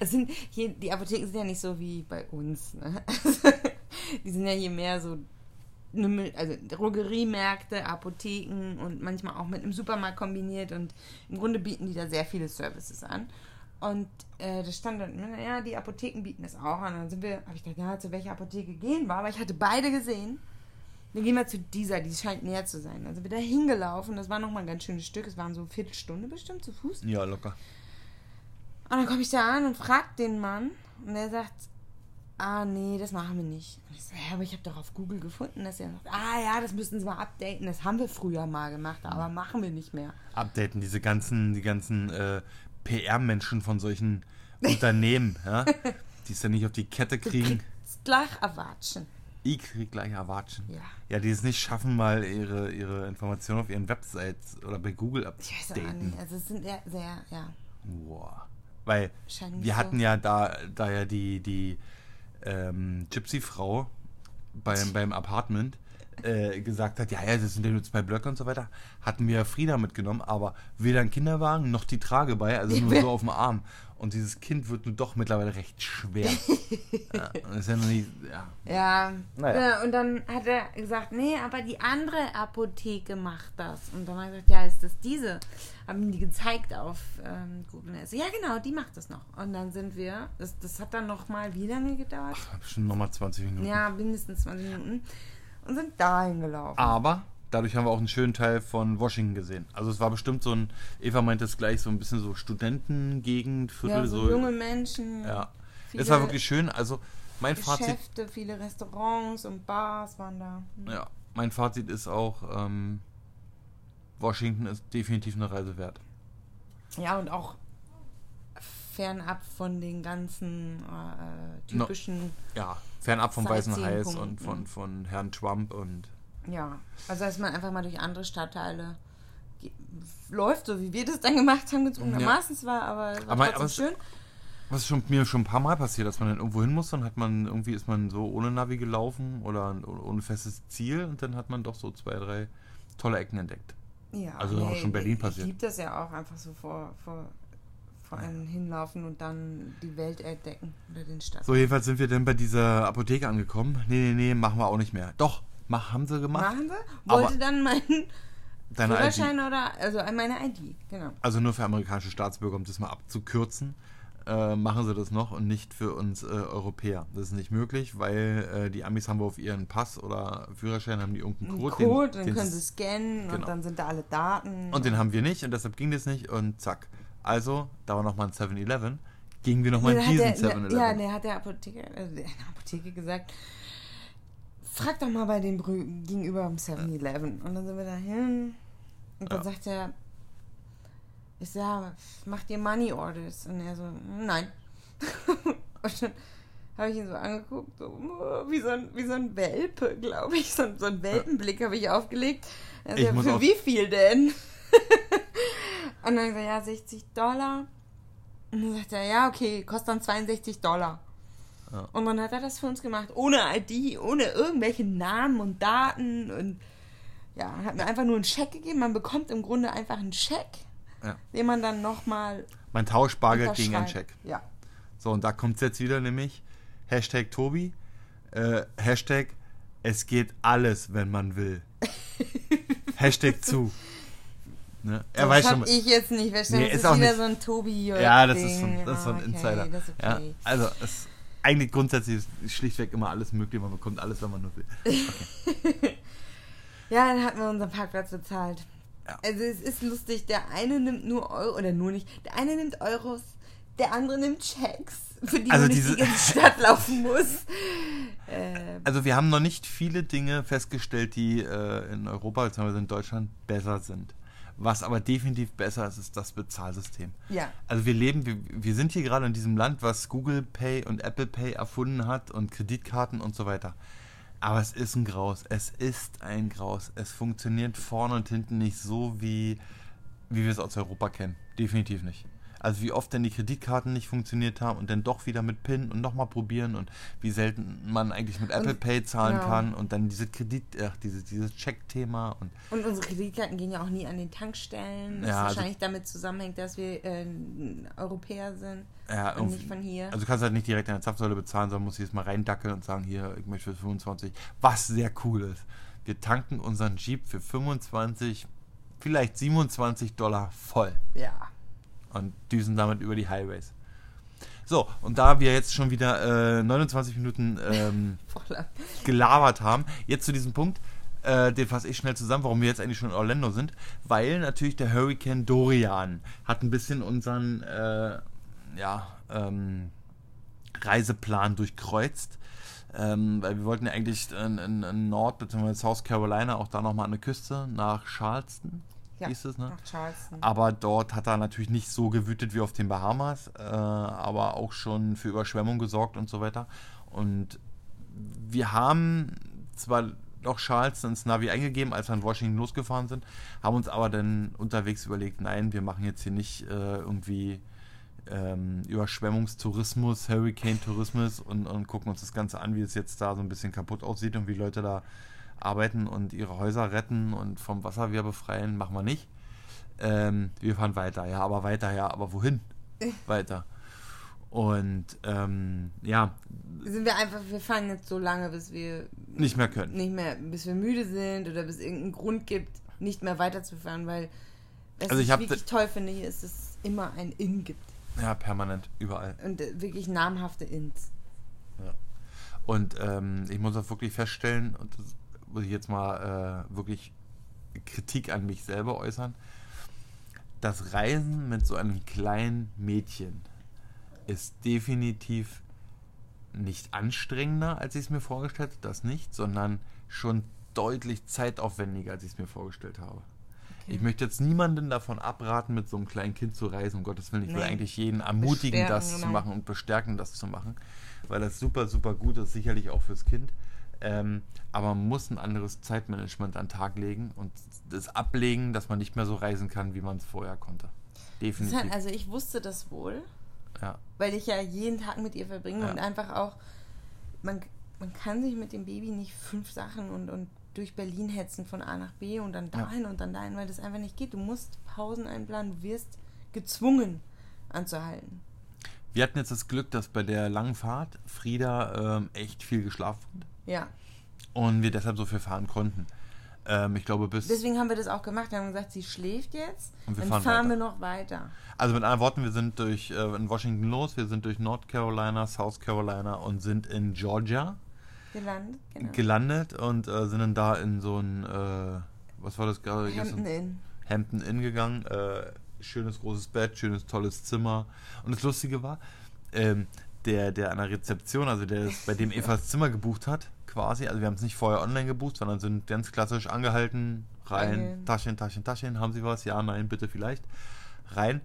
Es sind hier, die Apotheken sind ja nicht so wie bei uns. Ne? Die sind ja hier mehr so, also Drogeriemärkte, Apotheken und manchmal auch mit einem Supermarkt kombiniert und im Grunde bieten die da sehr viele Services an. Und äh, das stand dann, ja, die Apotheken bieten das auch an. Dann sind wir, habe ich gedacht, ja, zu welcher Apotheke gehen wir? Aber ich hatte beide gesehen. Dann gehen wir zu dieser, die scheint näher zu sein. Also wir da hingelaufen, das war nochmal ein ganz schönes Stück. Es waren so eine Viertelstunde bestimmt zu Fuß. Ja, locker. Und dann komme ich da an und frage den Mann und er sagt, ah nee, das machen wir nicht. Und ich so, ja, aber ich habe doch auf Google gefunden, dass er sagt, ah ja, das müssten sie mal updaten. Das haben wir früher mal gemacht, aber machen wir nicht mehr. Updaten, diese ganzen, die ganzen äh, PR-Menschen von solchen Unternehmen, ja, die es dann nicht auf die Kette kriegen. Ist gleich erwatschen. Ich krieg gleich erwatschen. Ja. Ja, die es nicht schaffen, mal ihre, ihre Informationen auf ihren Websites oder bei Google Ich weiß auch abzudaten. nicht. Also es sind eher sehr, ja. Boah. Weil Scheint nicht wir so. hatten ja da, da ja die, die ähm, Gypsy-Frau beim, beim Apartment äh, gesagt hat, ja, ja, das sind ja nur zwei Blöcke und so weiter, hatten wir Frieda mitgenommen, aber weder ein Kinderwagen noch die Trage bei, also nur so auf dem Arm. Und dieses Kind wird nun doch mittlerweile recht schwer. ja, ist ja noch nicht, ja. Ja. Naja. ja. Und dann hat er gesagt, nee, aber die andere Apotheke macht das. Und dann hat er gesagt, ja, ist das diese? Haben ihm die gezeigt auf ähm, Google. Und er so, ja, genau, die macht das noch. Und dann sind wir, das, das hat dann noch mal wie lange gedauert? Bestimmt nochmal 20 Minuten. Ja, mindestens 20 Minuten. Und sind dahin gelaufen. Aber dadurch haben wir auch einen schönen Teil von Washington gesehen. Also es war bestimmt so ein, Eva meint es gleich, so ein bisschen so Studentengegend, Viertel, ja, so, junge Menschen. Ja. Es war wirklich schön. Also mein Fazit, Geschäfte, viele Restaurants und Bars waren da. ja, mein Fazit ist auch, ähm, Washington ist definitiv eine Reise wert. Ja, und auch fernab von den ganzen äh, No. typischen. Ja, fernab vom Weißen Sightseeing-Punkten. und von, von Herrn Trump und Ja, also dass man einfach mal durch andere Stadtteile läuft, so wie wir das dann gemacht haben, gezwungenermaßen zwar, aber, es war Aber- aber schön. was ist schon, mir schon ein paar Mal passiert, dass man dann irgendwo hin muss, dann hat man irgendwie ist man so ohne Navi gelaufen oder ohne festes Ziel und dann hat man doch so zwei, drei tolle Ecken entdeckt. Ja, Also auch schon Berlin passiert. Ich liebe das ja auch einfach so vor, vor, vor einem hinlaufen und dann die Welt entdecken oder den Stadt. So, jedenfalls sind wir dann bei dieser Apotheke angekommen. Nee, nee, nee, machen wir auch nicht mehr. Doch, mach, haben sie gemacht. Machen sie? Aber- Wollte dann meinen Führerschein ID. oder, also meine ID, genau. Also nur für amerikanische Staatsbürger, um das mal abzukürzen, äh, machen sie das noch und nicht für uns äh, Europäer. Das ist nicht möglich, weil äh, die Amis haben wir auf ihren Pass oder Führerschein haben die irgendeinen Einen Code. Code, den, dann den können sie- scannen genau. und dann sind da alle Daten. und den haben wir nicht und deshalb ging das nicht und zack. Also, da war nochmal ein 7-Eleven. Gingen wir nochmal Nee, in diesen hat der, 7-Eleven. Ja, der hat der Apotheker, äh, der Apotheke gesagt, frag doch mal bei dem Brü gegenüber am 7-Eleven. Und dann sind wir da hin und dann Ja. sagt er, ich sag, ja, macht ihr Money Orders? Und er so, nein. und dann habe ich ihn so angeguckt, so, oh, wie, so ein, wie so ein Welpe, glaube ich. So, ein- so einen Welpenblick habe ich aufgelegt. Er Ich für wie viel denn? und dann gesagt, ja, 60 Dollar. Und dann sagt er, ja, okay, kostet dann 62 Dollar. Ja. Und dann hat er das für uns gemacht, ohne ID, ohne irgendwelche Namen und Daten und ja, hat mir einfach nur einen Scheck gegeben. Man bekommt im Grunde einfach einen Scheck, Ja. den man dann nochmal Mein Tauschbargeld gegen einen Check. Ja. So, und da kommt es jetzt wieder nämlich. Hashtag Tobi. Äh, Hashtag es geht alles, wenn man will. Hashtag zu. Ne? Er das weiß schon. ich jetzt nicht verstanden. Nee, das ist ist auch wieder nicht- so ein tobi Ja, das ist so, ein- das ist so ein okay, Insider. Ist ja, okay. also, es eigentlich grundsätzlich ist schlichtweg immer alles möglich. Man bekommt alles, wenn man nur will. Ja, dann hatten wir unseren Parkplatz bezahlt. Ja. Also es ist lustig, der eine nimmt nur Euro, oder nur nicht, der eine nimmt Euros, der andere nimmt Checks, für die Also man nicht diese- die ganze Stadt laufen muss. Äh, Also, wir haben noch nicht viele Dinge festgestellt, die äh, in Europa bzw. in Deutschland besser sind. Was aber definitiv besser ist, ist das Bezahlsystem. ja. Also wir leben, wir, wir sind hier gerade in diesem Land, was Google Pay und Apple Pay erfunden hat und Kreditkarten und so weiter. Aber es ist ein Graus. Es ist ein Graus. Es funktioniert vorne und hinten nicht so, wie, wie wir es aus Europa kennen. Definitiv nicht. Also wie oft denn die Kreditkarten nicht funktioniert haben und dann doch wieder mit PIN und nochmal probieren und wie selten man eigentlich mit Apple Pay zahlen genau. kann und dann diese Kredit, ach, dieses, dieses Check-Thema und Und unsere Kreditkarten gehen ja auch nie an den Tankstellen, was Ja, also- wahrscheinlich damit zusammenhängt, dass wir äh, Europäer sind Ja, und nicht von hier. Also du kannst halt nicht direkt an der Zapfsäule bezahlen, sondern musst jedes Mal reindackeln und sagen, hier, ich möchte für 25. Was sehr cool ist. Wir tanken unseren Jeep für 25, vielleicht 27 Dollar voll ja. Und düsen damit über die Highways. So, und da wir jetzt schon wieder äh, 29 Minuten ähm, gelabert haben. Jetzt zu diesem Punkt, äh, den fasse ich schnell zusammen, warum wir jetzt eigentlich schon in Orlando sind. Weil natürlich der Hurricane Dorian hat ein bisschen unseren äh, ja, ähm, Reiseplan durchkreuzt. Ähm, weil wir wollten ja eigentlich in, in, in Nord- bzw. South Carolina auch da nochmal an eine Küste nach Charleston. Ja, hieß es, ne? nach Charleston. Aber dort hat er natürlich nicht so gewütet wie auf den Bahamas, äh, aber auch schon für Überschwemmung gesorgt und so weiter. Und wir haben zwar doch Charleston ins Navi eingegeben, als wir in Washington losgefahren sind, haben uns aber dann unterwegs überlegt, nein, wir machen jetzt hier nicht äh, irgendwie ähm, Überschwemmungstourismus, Hurricane-Tourismus und, und gucken uns das Ganze an, wie es jetzt da so ein bisschen kaputt aussieht und wie Leute da arbeiten und ihre Häuser retten und vom Wasser wieder befreien, machen wir nicht. Ähm, wir fahren weiter, ja, aber weiter, ja, aber wohin? weiter. Und ähm, ja, Sind wir einfach, wir fahren jetzt so lange, bis wir nicht mehr können. nicht mehr, bis wir müde sind oder bis es irgendeinen Grund gibt, nicht mehr weiterzufahren, weil was Also ich ich wirklich toll finde hier ist, dass es immer ein Inn gibt. Ja, permanent, überall. Und äh, wirklich namhafte Inns. Und ähm, ich muss auch wirklich feststellen, und das muss ich jetzt mal äh, wirklich Kritik an mich selber äußern, das Reisen mit so einem kleinen Mädchen ist definitiv nicht anstrengender, als ich es mir vorgestellt habe, das nicht, sondern schon deutlich zeitaufwendiger, als ich es mir vorgestellt habe. Ich möchte jetzt niemanden davon abraten, mit so einem kleinen Kind zu reisen, um Gottes Willen. Ich will Nee. eigentlich jeden ermutigen, Bestärken, das zu genau. machen und bestärken, das zu machen, weil das super, super gut ist, sicherlich auch fürs Kind. Ähm, aber man muss ein anderes Zeitmanagement an den Tag legen und das ablegen, dass man nicht mehr so reisen kann, wie man es vorher konnte. Definitiv. Also ich wusste das wohl, ja. weil ich ja jeden Tag mit ihr verbringe Ja. und einfach auch, man, man kann sich mit dem Baby nicht fünf Sachen und, und durch Berlin hetzen von A nach B und dann Ja. dahin und dann dahin, weil das einfach nicht geht. Du musst Pausen einplanen, du wirst gezwungen anzuhalten. Wir hatten jetzt das Glück, dass bei der langen Fahrt Frieda ähm, echt viel geschlafen hat Ja, und wir deshalb so viel fahren konnten. Ähm, ich glaube, bis. deswegen haben wir das auch gemacht. Wir haben gesagt, sie schläft jetzt, Und wir dann fahren fahren, wir noch weiter. Also mit anderen Worten, wir sind durch äh, in Washington los, wir sind durch North Carolina, South Carolina und sind in Georgia Gelandet, genau. gelandet und äh, sind dann da in so ein, äh, was war das gerade? Hampton Inn. Hampton Inn gegangen. Äh, schönes großes Bett, schönes tolles Zimmer. Und das Lustige war, ähm, der, der an der Rezeption, also der das, bei dem Eva das Zimmer gebucht hat, quasi, also wir haben es nicht vorher online gebucht, sondern sind ganz klassisch angehalten, rein, Reingehen. Taschen, Taschen, Taschen, haben Sie was? Ja, nein, bitte, vielleicht. Rein.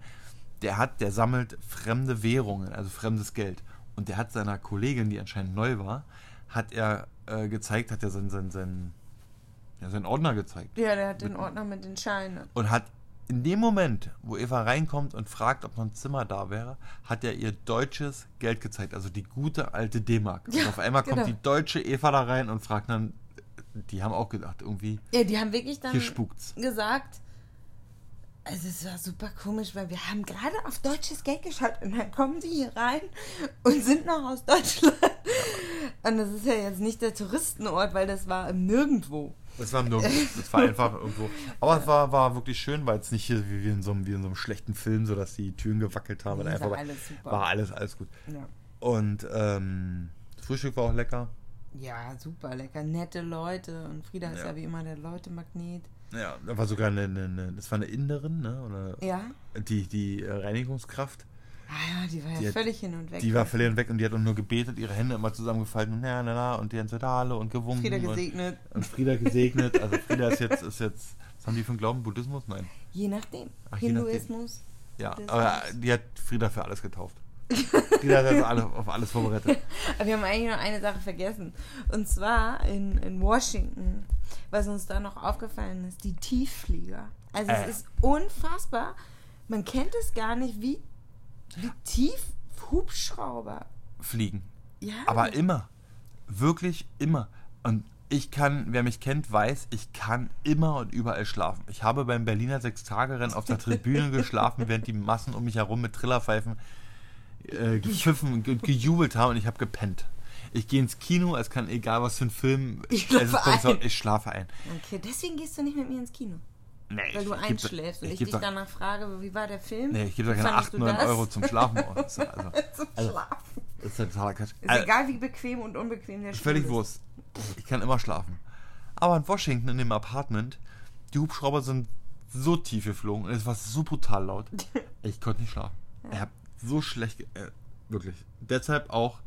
Der hat, der sammelt fremde Währungen, also fremdes Geld. Und der hat seiner Kollegin, die anscheinend neu war, hat er äh, gezeigt, hat er seinen, seinen, seinen, ja, seinen Ordner gezeigt. Ja, der hat den Ordner mit den Scheinen. Und hat in dem Moment, wo Eva reinkommt und fragt, ob noch ein Zimmer da wäre, hat er ihr deutsches Geld gezeigt, also die gute alte D-Mark. und Ja, auf einmal kommt genau. die deutsche Eva da rein und fragt dann, die haben auch gedacht, irgendwie, Ja, die haben wirklich dann hier spukt's. gesagt, also es war super komisch, weil wir haben gerade auf deutsches Geld geschaut und dann kommen sie hier rein und sind noch aus Deutschland. Und das ist ja jetzt nicht der Touristenort, weil das war Nirgendwo. Das war nirgendwo, das war einfach irgendwo. Aber es war, war wirklich schön, weil es nicht hier wie in so einem, wie in so einem schlechten Film, so dass die Türen gewackelt haben. Nee, einfach war alles super. war alles, alles gut. Ja. Und ähm, das Frühstück war auch lecker. ja, super lecker, nette Leute. Und Frieda ist Ja. ja wie immer der Leute-Magnet. Ja, da war sogar eine, eine, eine das war eine Inderin, ne? Oder Ja? die, die Reinigungskraft. Ah ja, die war ja Die hat- völlig hin und weg. Die war verlieren weg und die hat nur gebetet, ihre Hände immer zusammengefaltet und na, na, na, und die Ensedale und gewunken. Frieda und, gesegnet. und Frieda gesegnet. Also Frieda ist jetzt, ist jetzt, was haben die für einen Glauben? Buddhismus? Nein. Je nachdem. Ach, je nachdem. Hinduismus. Ja, aber die hat Frieda für alles getauft. Frieda hat also alle, auf alles vorbereitet. Aber wir haben eigentlich noch eine Sache vergessen. Und zwar in, in Washington, was uns da noch aufgefallen ist, die Tiefflieger. Also Äh. es ist unfassbar. Man kennt es gar nicht, wie, tief Hubschrauber. Fliegen. Ja. Aber immer. Wirklich immer. Und ich kann, wer mich kennt, weiß, ich kann immer und überall schlafen. Ich habe beim Berliner Sechstagerennen auf der Tribüne geschlafen, während die Massen um mich herum mit Trillerpfeifen äh, gepfiffen, ge gejubelt haben und ich habe gepennt. Ich gehe ins Kino, es kann egal was für ein Film. Ich schlafe ein. Ich schlafe ein. okay, deswegen gehst du nicht mit mir ins Kino. Nee, Weil du ich einschläfst und ich, geb dich doch- danach frage, wie war der Film? Nee, ich gebe da keine Fandest 8, du 9 das? Euro zum Schlafen aus. Also, Zum Also, Schlafen. das ist ja totaler Quatsch. Ist Also, egal, wie bequem und unbequem der Völlig Stuhl Wurst. Ich kann immer schlafen. Aber in Washington, in dem Apartment, die Hubschrauber sind so tief geflogen und es war so brutal laut. Ich konnte nicht schlafen. Ich habe so schlecht. Äh, wirklich. Deshalb auch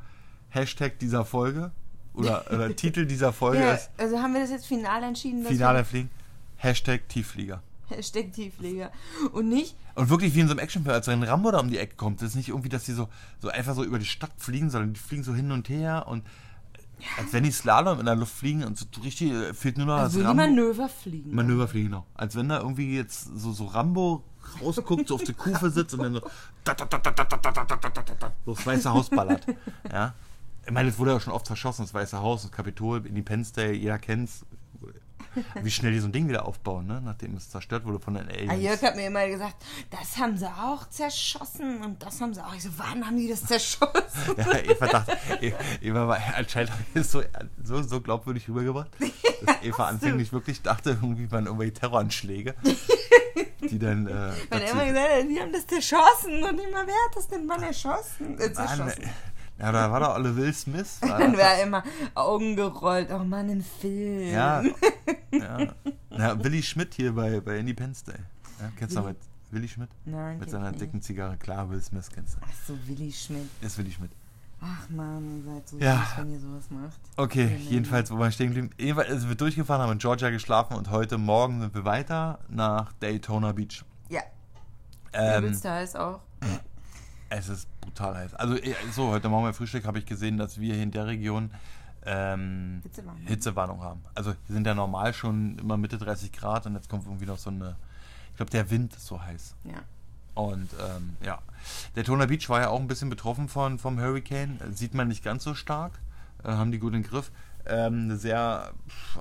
Hashtag dieser Folge oder, oder Titel dieser Folge Ja, ist also haben wir das jetzt final entschieden, dass Finale fliegen. Hashtag Tiefflieger. Hashtag Tiefflieger. Und nicht. Und wirklich wie in so einem Actionfilm, als wenn Rambo da um die Ecke kommt. Das ist nicht irgendwie, dass die so, so einfach so über die Stadt fliegen, sondern die fliegen so hin und her und. Als wenn die Slalom in der Luft fliegen und so richtig fehlt nur noch also das Rambo. Manöver fliegen. Manöver fliegen, genau. Als wenn da irgendwie jetzt so, so Rambo rausguckt, so auf die Kufe sitzt und dann so so das Weiße Haus ballert. Ja. Ich meine, das wurde ja schon oft verschossen, das Weiße Haus, das Kapitol, Independence Day, jeder kennt's, Wie schnell die so ein Ding wieder aufbauen, ne? nachdem es zerstört wurde von den Ah, Aliens. Jörg hat mir immer gesagt, das haben sie auch zerschossen und das haben sie auch. Ich so, wann haben die das zerschossen? Ja, Eva dachte, E- Eva war anscheinend so, so, so glaubwürdig rübergebracht, dass Eva anfänglich wirklich dachte, irgendwie waren irgendwelche Terroranschläge, die dann. Äh, Weil er immer gesagt hat, die haben das zerschossen und immer, wer hat das denn wann erschossen? Äh, zerschossen. Ja, da war doch alle Will Smith. Dann wäre er immer Augen gerollt. Oh Mann, ein Film. Ja, ja. ja. Willi Schmidt hier bei, bei Independence Day. Ja, kennst du noch mit Willi Schmidt? Nein, Mit seiner dicken Zigarre. Klar, Will Smith kennst du. Ach so, Willi Schmidt. Ist Willi Schmidt. Ach Mann, ihr seid so Ja. süß, wenn ihr sowas macht. Okay, jedenfalls, wo wir stehen geblieben. Jedenfalls sind wir durchgefahren, haben in Georgia geschlafen und heute Morgen sind wir weiter nach Daytona Beach. Ja, Ähm, übelst heiß auch. es ist brutal heiß. Also, eh, so, heute Morgen beim Frühstück habe ich gesehen, dass wir hier in der Region ähm, Hitzewarnung. Hitzewarnung haben. Also, wir sind ja normal schon immer Mitte 30 Grad und jetzt kommt irgendwie noch so eine. Ich glaube, der Wind ist so heiß. Ja. Und ähm, ja, Daytona Beach war ja auch ein bisschen betroffen von, vom Hurricane. Äh, Sieht man nicht ganz so stark, äh, haben die gut im Griff. Ähm, eine sehr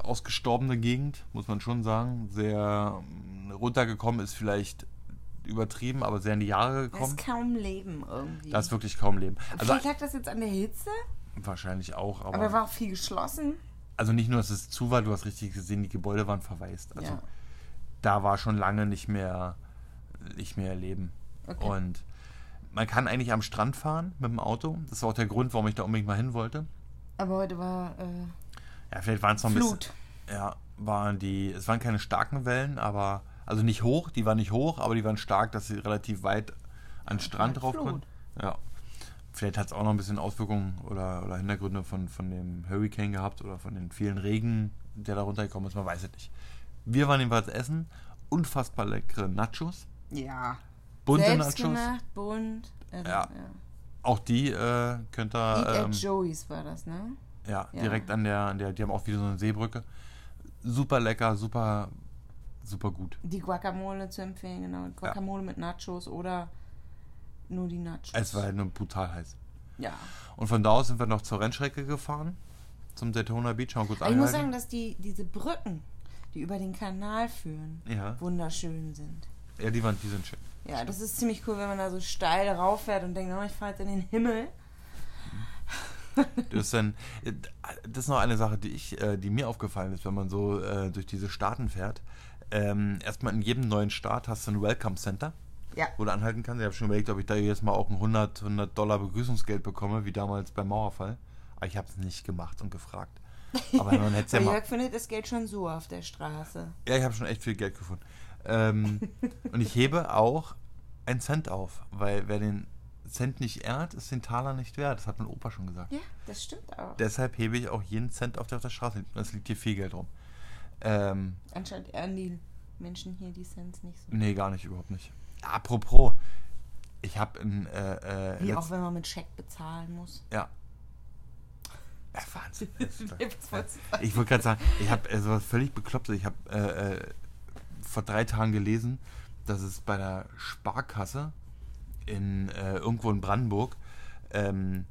ausgestorbene Gegend, muss man schon sagen. Sehr ähm, runtergekommen ist vielleicht übertrieben, aber sehr in die Jahre Da gekommen. ist kaum Leben irgendwie. Da ist wirklich kaum Leben. Also Vielleicht lag das jetzt an der Hitze, wahrscheinlich auch, aber, aber war auch viel geschlossen. also nicht nur, dass es zu war, du hast richtig gesehen, die Gebäude waren verwaist. Also ja. da war schon lange nicht mehr, nicht mehr Leben. Okay. Und man kann eigentlich am Strand fahren mit dem Auto. Das war auch der Grund, warum ich da unbedingt mal hin wollte. Aber heute war äh, Ja, vielleicht waren es noch ein Flut. bisschen. Ja, waren die. Es waren keine starken Wellen, aber. Also nicht hoch, die waren nicht hoch, aber die waren stark, dass sie relativ weit an den Strand drauf konnten. Ja. Vielleicht hat es auch noch ein bisschen Auswirkungen oder, oder Hintergründe von, von dem Hurricane gehabt oder von den vielen Regen, der da runtergekommen ist. Man weiß es nicht. Wir waren jedenfalls essen. Unfassbar leckere Nachos. Ja. Bunte Selbst Nachos. gemacht, bunt. Äh, Ja. Auch die äh, könnt Eat ihr. at Ähm, Joey's war das, ne? ja, Ja. direkt an der, an der. Die haben auch wieder so eine Seebrücke. Super lecker, super, super gut. Die Guacamole zu empfehlen, genau. Guacamole mit Nachos oder nur die Nachos. Es war halt nur brutal heiß. ja. Und von da aus sind wir noch zur Rennstrecke gefahren. Zum Daytona Beach. Haben kurz Aber ich muss sagen, dass die, diese Brücken, die über den Kanal führen, Ja. wunderschön sind. ja, die waren, die sind schön. Ja, das ist ziemlich cool, wenn man da so steil rauffährt und denkt, oh, ich fahre jetzt in den Himmel. Das ist, dann, das ist noch eine Sache, die, ich, äh, die mir aufgefallen ist, wenn man so äh, durch diese Staaten fährt. Ähm, erstmal in jedem neuen Staat hast du ein Welcome Center, Ja. wo du anhalten kannst. Ich habe schon überlegt, ob ich da jetzt mal auch ein 100, 100 Dollar Begrüßungsgeld bekomme, wie damals beim Mauerfall. Aber ich habe es nicht gemacht und gefragt. Aber man hätte ja mal. Jörg findet das Geld schon so auf der Straße. Ja, ich habe schon echt viel Geld gefunden. Ähm, und ich hebe auch einen Cent auf, weil wer den Cent nicht ehrt, ist den Taler nicht wert. Das hat mein Opa schon gesagt. Ja, das stimmt auch. Deshalb hebe ich auch jeden Cent auf, der auf der Straße liegt. Es liegt hier viel Geld rum. Ähm, Anscheinend ehren die Menschen hier die Cents nicht so. nee, gar nicht, überhaupt nicht. Apropos, ich habe in. Äh, äh, Wie auch wenn man mit Scheck bezahlen muss. Ja. ja Wahnsinn. Ich wollte gerade sagen, ich habe äh, sowas völlig beklopptes. Ich habe äh, äh, vor drei Tagen gelesen, dass es bei der Sparkasse in äh, irgendwo in Brandenburg ähm,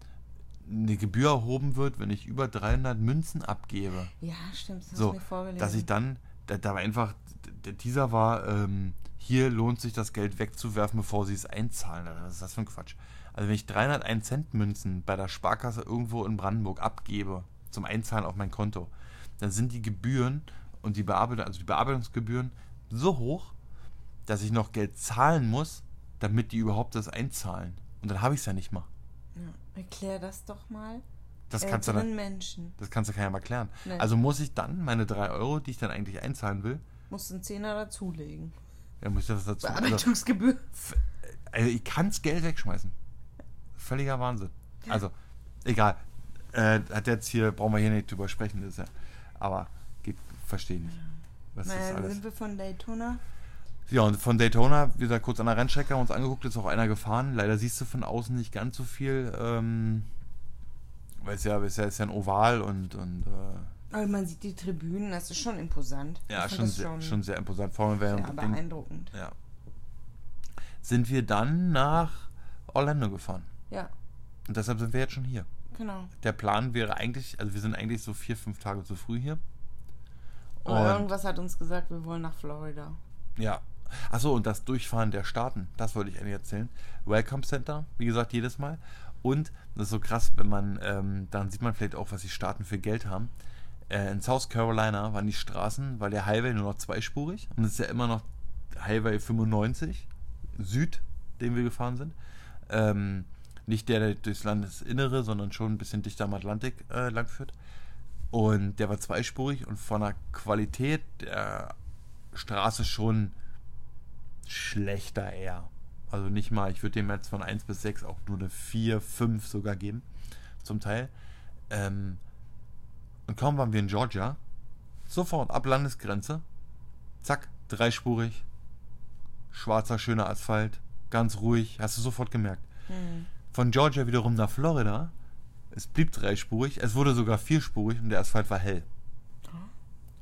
eine Gebühr erhoben wird, wenn ich über 300 Münzen abgebe. Ja, stimmt, das hast So, du mir vorgelesen. dass ich dann, da, da war einfach, der Teaser war, ähm, hier lohnt sich das Geld wegzuwerfen, bevor sie es einzahlen. Was ist das für ein Quatsch? Also wenn ich 301 Cent Münzen bei der Sparkasse irgendwo in Brandenburg abgebe, zum Einzahlen auf mein Konto, dann sind die Gebühren und die Bearbeitung, also die Bearbeitungsgebühren so hoch, dass ich noch Geld zahlen muss, damit die überhaupt das einzahlen. Und dann habe ich es ja nicht mal. Ja, erklär das doch mal. Das kannst du dann, Menschen. das kannst du keinem erklären. Nee. Also muss ich dann meine 3 Euro, die ich dann eigentlich einzahlen will, Musst einen Zehner dazulegen. Ja, muss ich das dazu. Bearbeitungsgebühr. also ich kann's Geld wegschmeißen. Völliger Wahnsinn. Also, egal. Äh, hat jetzt hier, brauchen wir hier nicht drüber sprechen, das ist ja. Aber geht, verstehe nicht. Was ist naja, alles? sind wir von Daytona Ja, und von Daytona, wie gesagt, kurz an der Rennstrecke haben wir uns angeguckt, ist auch einer gefahren. Leider siehst du von außen nicht ganz so viel, ähm, weil es ja, es ja ist ja ein Oval und, und äh, Aber man sieht die Tribünen, das ist schon imposant. ja, schon, das sehr, schon sehr imposant. Vor allem, sehr während den, beeindruckend. ja. Sind wir dann nach Orlando gefahren. Ja, Und deshalb sind wir jetzt schon hier. genau. Der Plan wäre eigentlich, also wir sind eigentlich so vier, fünf Tage zu früh hier. Und, irgendwas hat uns gesagt, wir wollen nach Florida. Ja. Achso, und das Durchfahren der Staaten, das wollte ich eigentlich erzählen. Welcome Center, wie gesagt, jedes Mal. Und das ist so krass, wenn man, ähm, dann sieht man vielleicht auch, was die Staaten für Geld haben. Äh, in South Carolina waren die Straßen, weil der Highway nur noch zweispurig und es ist ja immer noch Highway 95 Süd, den wir gefahren sind. Ähm, nicht der, der durchs Landesinnere, sondern schon ein bisschen dichter am Atlantik äh, langführt. Und der war zweispurig und von der Qualität der Straße schon schlechter eher. Also nicht mal, ich würde dem jetzt von 1 bis 6 auch nur eine 4, 5 sogar geben. Zum Teil. Ähm, und kaum waren wir in Georgia, sofort ab Landesgrenze, zack, dreispurig, schwarzer, schöner Asphalt, ganz ruhig, hast du sofort gemerkt. Hm. Von Georgia wiederum nach Florida, es blieb dreispurig, es wurde sogar vierspurig und der Asphalt war hell.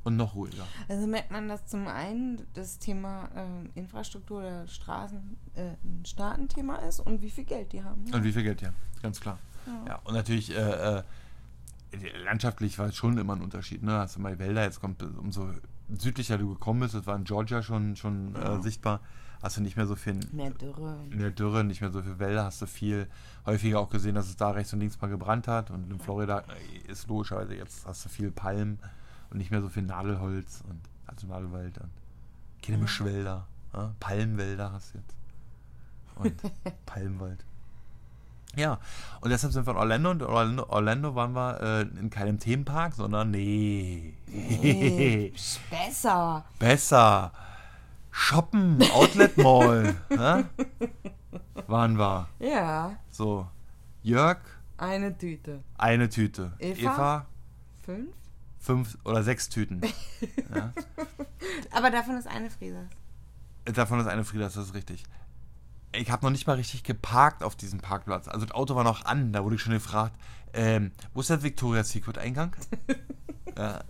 Und noch ruhiger. Also merkt man, dass zum einen das Thema ähm, Infrastruktur der Straßen äh, ein Staatenthema ist und wie viel Geld die haben. ne? Und wie viel Geld, ja, ganz klar. Ja. Ja, und natürlich, äh, äh, landschaftlich war es schon immer ein Unterschied. Ne? Hast du mal Wälder, jetzt kommt, umso südlicher du gekommen bist, das war in Georgia schon, schon Ja. äh, sichtbar, hast du nicht mehr so viel Mehr Dürre. mehr Dürre, nicht mehr so viel Wälder, hast du viel häufiger auch gesehen, dass es da rechts und links mal gebrannt hat. Und in Florida äh, ist logischerweise jetzt hast du viel Palm und nicht mehr so viel Nadelholz und also Nadelwald und keine Ja. Mischwälder. Ja? Palmwälder hast du jetzt. Und Palmwald. Ja, und deshalb sind wir in Orlando und Orlando, Orlando waren wir äh, in keinem Themenpark, sondern nee. Nee, besser. Besser. Shoppen, Outlet Mall. ne? Waren wir. Ja, So, Jörg, eine Tüte. eine Tüte. Eva? Fünf? Fünf oder sechs Tüten. ja. Aber davon ist eine Friesers. Davon ist eine Frieda, das ist richtig. Ich habe noch nicht mal richtig geparkt auf diesem Parkplatz. Also das Auto war noch an, da wurde ich schon gefragt, ähm, wo ist der Victoria's Secret Eingang? ja.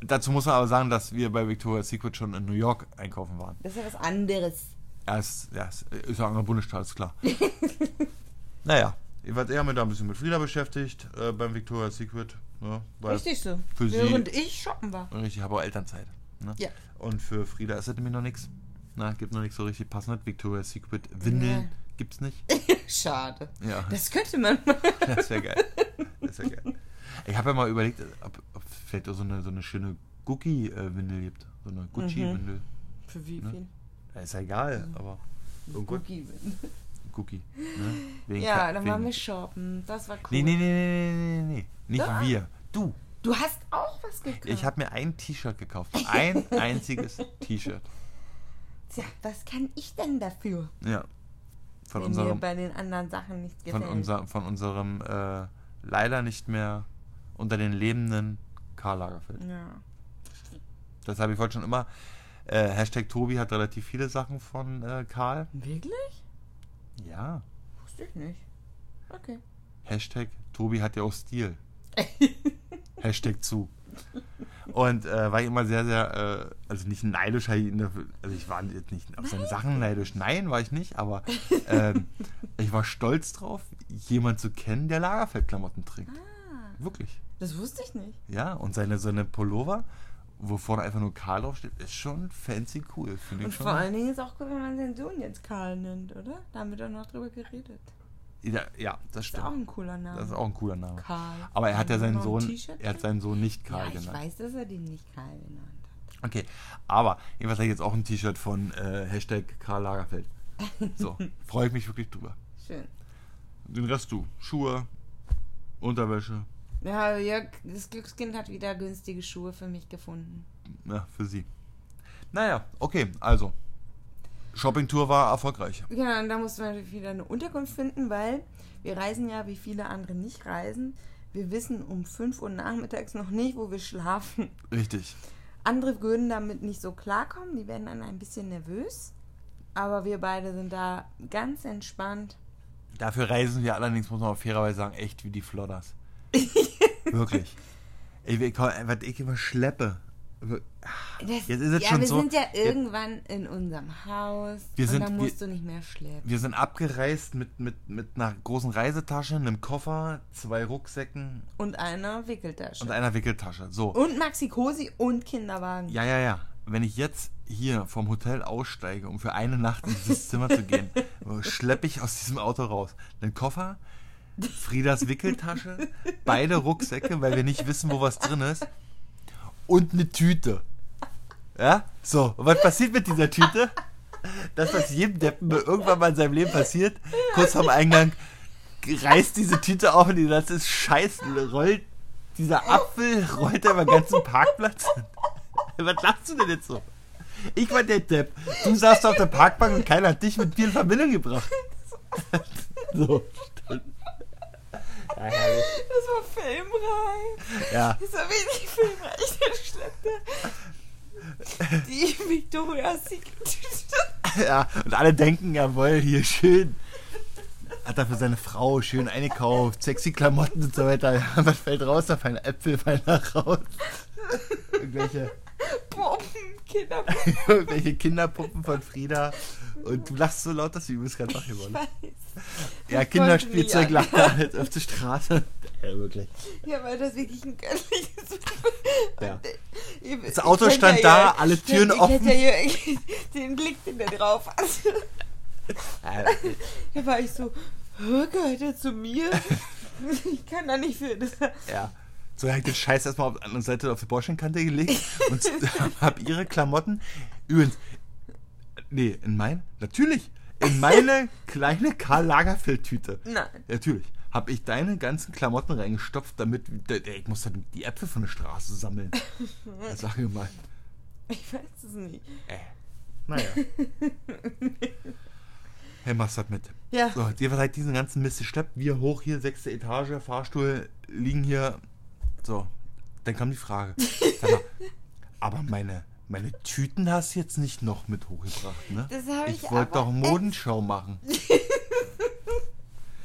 Dazu muss man aber sagen, dass wir bei Victoria's Secret schon in New York einkaufen waren. Das ist ja was anderes. Ja, ist, ja, ist, ist ja ein anderer Bundesstaat, ist klar. naja, ich war eher mit da ein bisschen mit Frieda beschäftigt äh, beim Victoria's Secret. Ne, Richtig so. für sie- Während ich shoppen war. Richtig, ich habe auch Elternzeit. Ne? Ja. Und für Frieda ist das nämlich noch nichts. Na, gibt noch nichts so richtig passendes. Victoria's Secret Windeln Ja. gibt's nicht. Schade. Ja, Das könnte man mal. das wäre geil. Das wäre geil. Ich habe ja mal überlegt, ob, ob es vielleicht auch so eine, so eine schöne Gucci-Windel gibt. So eine Gucci-Windel. Für wie Ne? viel? Ja, ist ja egal, aber irgendwo Cookie. Gucci. Ne? Ja, Ka- dann waren wir shoppen. Das war cool. Nee, nee, nee, nee, nee, nee, nee. Nicht Doch. wir. Du. Du hast auch was gekauft. Ich habe mir ein T-Shirt gekauft. Ein einziges T-Shirt. Tja, was kann ich denn dafür? Ja. Von wenn mir unserem, bei den anderen Sachen nichts gefällt. von, unser, von unserem äh, leider nicht mehr unter den lebenden Karl Lagerfeld. Ja. Deshalb, ich wollte schon immer. Äh, Hashtag Tobi hat relativ viele Sachen von äh, Karl. Wirklich? Ja. Wusste ich nicht. Okay. Hashtag Tobi hat ja auch Stil. Hashtag zu. Und äh, war ich immer sehr, sehr, äh, also nicht neidisch, also ich war jetzt nicht auf seine Sachen neidisch, nein, war ich nicht, aber ähm, ich war stolz drauf, jemanden zu kennen, der Lagerfeld-Klamotten trägt. Ah, Wirklich. das wusste ich nicht. Ja, und seine so eine Pullover, wo vorne einfach nur Karl draufsteht, ist schon fancy cool, finde Und ich schon. vor allen Dingen ist auch cool, wenn man seinen Sohn jetzt Karl nennt, oder? Da haben wir doch noch drüber geredet. Ja, ja, das Ist auch stimmt. ein cooler Name. Das ist auch ein cooler Name. Karl. Aber er hat ja seinen Sohn, er hat seinen Sohn nicht Karl Ja, ich genannt. weiß, dass er den nicht Karl genannt hat. Okay, aber jedenfalls habe ich jetzt auch ein T-Shirt von äh, Hashtag Karl Lagerfeld. So, freue ich mich wirklich drüber. Schön. Den Rest du. Schuhe, Unterwäsche, Ja, Jörg, das Glückskind hat wieder günstige Schuhe für mich gefunden. ja, für sie. Naja, okay, also. Shoppingtour war erfolgreich. Genau, und da mussten wir natürlich wieder eine Unterkunft finden, weil wir reisen ja, wie viele andere nicht reisen. Wir wissen um 5 Uhr nachmittags noch nicht, wo wir schlafen. Richtig. Andere würden damit nicht so klarkommen, die werden dann ein bisschen nervös. Aber wir beide sind da ganz entspannt. Dafür reisen wir allerdings, muss man auch fairerweise sagen, echt wie die Flodders. Wirklich. Ey, wir- was ich immer schleppe. Das, Jetzt ist es ja, schon wir so- sind ja irgendwann in unserem Haus. Wir sind- und dann wir- musst du nicht mehr schleppen. Wir sind abgereist mit, mit, mit einer großen Reisetasche, einem Koffer, zwei Rucksäcken Und eine Wickeltasche. und einer Wickeltasche. So. Und Maxi Cosi und Kinderwagen. Ja, ja, ja. Wenn ich jetzt hier vom Hotel aussteige, um für eine Nacht in dieses Zimmer zu gehen, schleppe ich aus diesem Auto raus den Koffer, Friedas Wickeltasche, beide Rucksäcke, weil wir nicht wissen, wo was drin ist, und eine Tüte. Ja? So, und was passiert mit dieser Tüte? Das, was jedem Deppen irgendwann mal in seinem Leben passiert, kurz vorm Eingang, reißt diese Tüte auf und die ganze Scheiße rollt, dieser Apfel rollt über den ganzen Parkplatz. Was lachst du denn jetzt so? Ich war der Depp. Du saßt auf der Parkbank und keiner hat dich mit mir in Verbindung gebracht. so. Ja, herrlich. Das war filmreich. Ja. Das war wirklich filmreich. Der schleppte die Victoria's Secret. ja. Und alle denken, jawohl, hier schön. Hat er für seine Frau schön eingekauft, sexy Klamotten und so weiter. Was fällt raus? Da fallen Äpfel fallen nach raus. Irgendwelche, Puppen, Kinder. irgendwelche Kinderpuppen von Frieda. Und du lachst so laut, dass du übelst gerade wach geworden. Ja, Kinderspielzeug lacht da jetzt auf der Straße. Ja, wirklich. Ja, weil das wirklich ein göttliches. Ja. Das Auto stand ja da, hier- alle Türen kennt offen. Ja hier, den Blick, den der drauf hat. Ja, Da war ich so, "Hä, gehört er zu mir? Ich kann da nicht für das. Ja. So, er hat den Scheiß erstmal auf der anderen Seite auf die Bordsteinkante gelegt und hab ihre Klamotten. Übrigens, nee, in mein, natürlich, in meine kleine Karl Lagerfeld-Tüte. Nein. Natürlich. Hab ich deine ganzen Klamotten reingestopft, damit. Ich muss dann die Äpfel von der Straße sammeln. Ja, sag mir mal. Ich weiß es nicht. Äh. Naja. Hey, machst das mit. Ja. So, ihr seid diesen ganzen Mist geschleppt. Wir hoch hier, sechste Etage, Fahrstuhl, liegen hier. So, dann kam die Frage. Mal, aber meine, meine Tüten hast du jetzt nicht noch mit hochgebracht, ne? Das habe ich ich wollte doch Modenschau machen.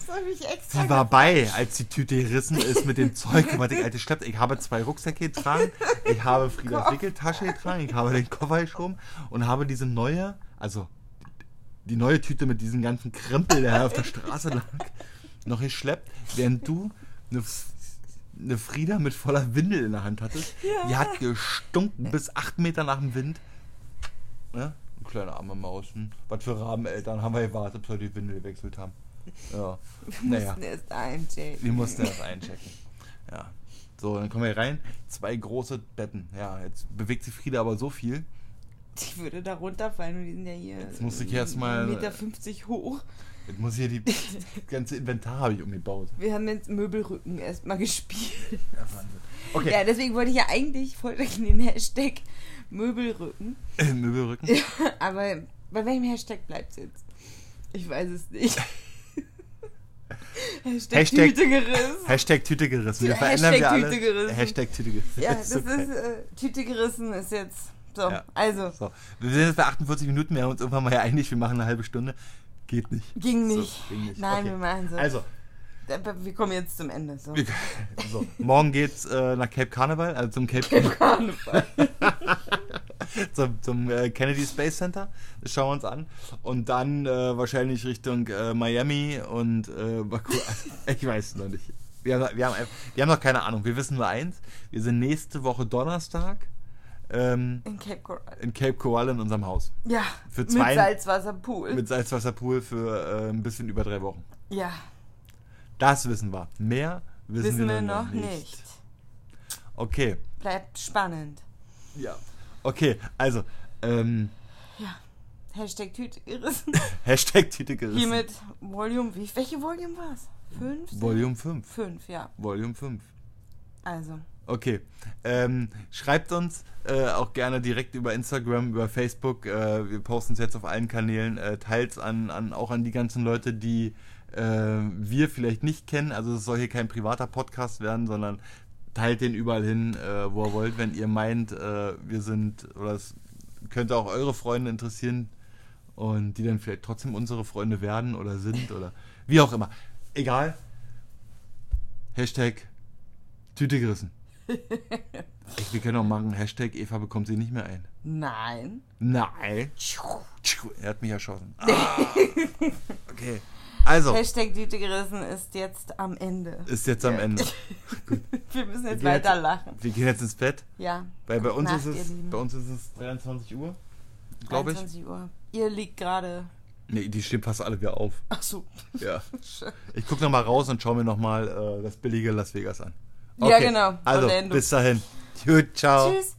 Das habe ich extra. Sie war bei, als die Tüte gerissen ist mit dem Zeug, was ich alte schleppt. Ich habe zwei Rucksäcke getragen, ich habe Friedas Wickeltasche getragen, ich habe den Koffer geschoben und habe diese neue, also die neue Tüte mit diesem ganzen Krempel, der auf der Straße lag, noch geschleppt, während du eine, eine Frieda mit voller Windel in der Hand hattest. Ja. Die hat gestunken bis acht Meter nach dem Wind. Ne? Ein kleiner armer Maus. hm. Was für Rabeneltern haben wir gewartet, bis wir die Windel gewechselt haben. Ja. Wir Naja. mussten erst einchecken. Wir mussten das einchecken. Ja. So, dann kommen wir rein. Zwei große Betten. Ja, jetzt bewegt sich Frieda aber so viel. Ich würde da runterfallen und die sind ja hier. Jetzt muss ich erst mal- 1,50 Meter 50 hoch. Jetzt muss hier die das ganze Inventar habe ich umgebaut. Wir haben jetzt Möbelrücken erstmal gespielt. Ja, Wahnsinn. Okay, Ja, deswegen wollte ich ja eigentlich voll in den Hashtag Möbelrücken. Möbelrücken. Aber bei welchem Hashtag bleibt es jetzt? Ich weiß es nicht. Hashtag, Hashtag- Tüte gerissen. Hashtag Tüte gerissen. Wir Hashtag verändern wir alle. Tüte gerissen. Hashtag Tüte gerissen. Ja, das geil. ist äh, Tüte gerissen ist jetzt. So, Ja. also, So, wir sind jetzt bei 48 Minuten. Wir haben uns irgendwann mal ja einig, wir machen eine halbe Stunde. Geht nicht. ging So, nicht. ging nicht. Nein, Okay. wir machen so. Also, wir kommen jetzt zum Ende. So. so, morgen geht's äh, nach Cape Carnival, also zum Cape, Karneval. zum, zum äh, Kennedy Space Center. Das schauen wir uns an. Und dann äh, wahrscheinlich Richtung äh, Miami und äh, Baku. ich weiß noch nicht. Wir haben, wir, haben, wir haben noch keine Ahnung. Wir wissen nur eins. Wir sind nächste Woche Donnerstag ähm, In Cape Coral. in Cape Coral in unserem Haus. Ja, Für zwei- mit Salzwasserpool. Mit Salzwasserpool für äh, ein bisschen über drei Wochen. ja, Das wissen wir. Mehr wissen, wissen wir noch noch nicht. Okay. Bleibt spannend. Ja. Okay, also, ähm, Ja. Hashtag Tüte gerissen. Hashtag Tüte gerissen. Hiermit Volume, wie, welche Volume war es? Fünf? Volume 5. Fünf, ja. Volume 5. Also. Okay. Ähm, schreibt uns äh, auch gerne direkt über Instagram, über Facebook. Äh, wir posten es jetzt auf allen Kanälen. Äh, Teils an, an, auch an die ganzen Leute, die äh, wir vielleicht nicht kennen. Also es soll hier kein privater Podcast werden, sondern teilt den überall hin, äh, wo ihr wollt, wenn ihr meint, äh, wir sind, oder es könnte auch eure Freunde interessieren und die dann vielleicht trotzdem unsere Freunde werden oder sind oder wie auch immer. Egal. Hashtag Tüte gerissen. Ich, wir können auch machen, Hashtag Eva bekommt sie nicht mehr ein. Nein. Nein. Er hat mich erschossen. Ah. Okay. Also, Hashtag Tüte gerissen ist jetzt am Ende. ist jetzt am Ende. Wir müssen jetzt Wir weiter jetzt- lachen. Wir gehen jetzt ins Bett. Ja. Weil bei uns, Nacht, ist es, bei uns ist es 23 Uhr, glaube ich. 23 Uhr. Ihr liegt gerade. Nee, die stehen fast alle wieder auf. Ach so. Ja. Ich gucke nochmal raus und schaue mir nochmal äh, das billige Las Vegas an. Ja, genau. Also, bis dahin. Gut, ciao. Tschüss.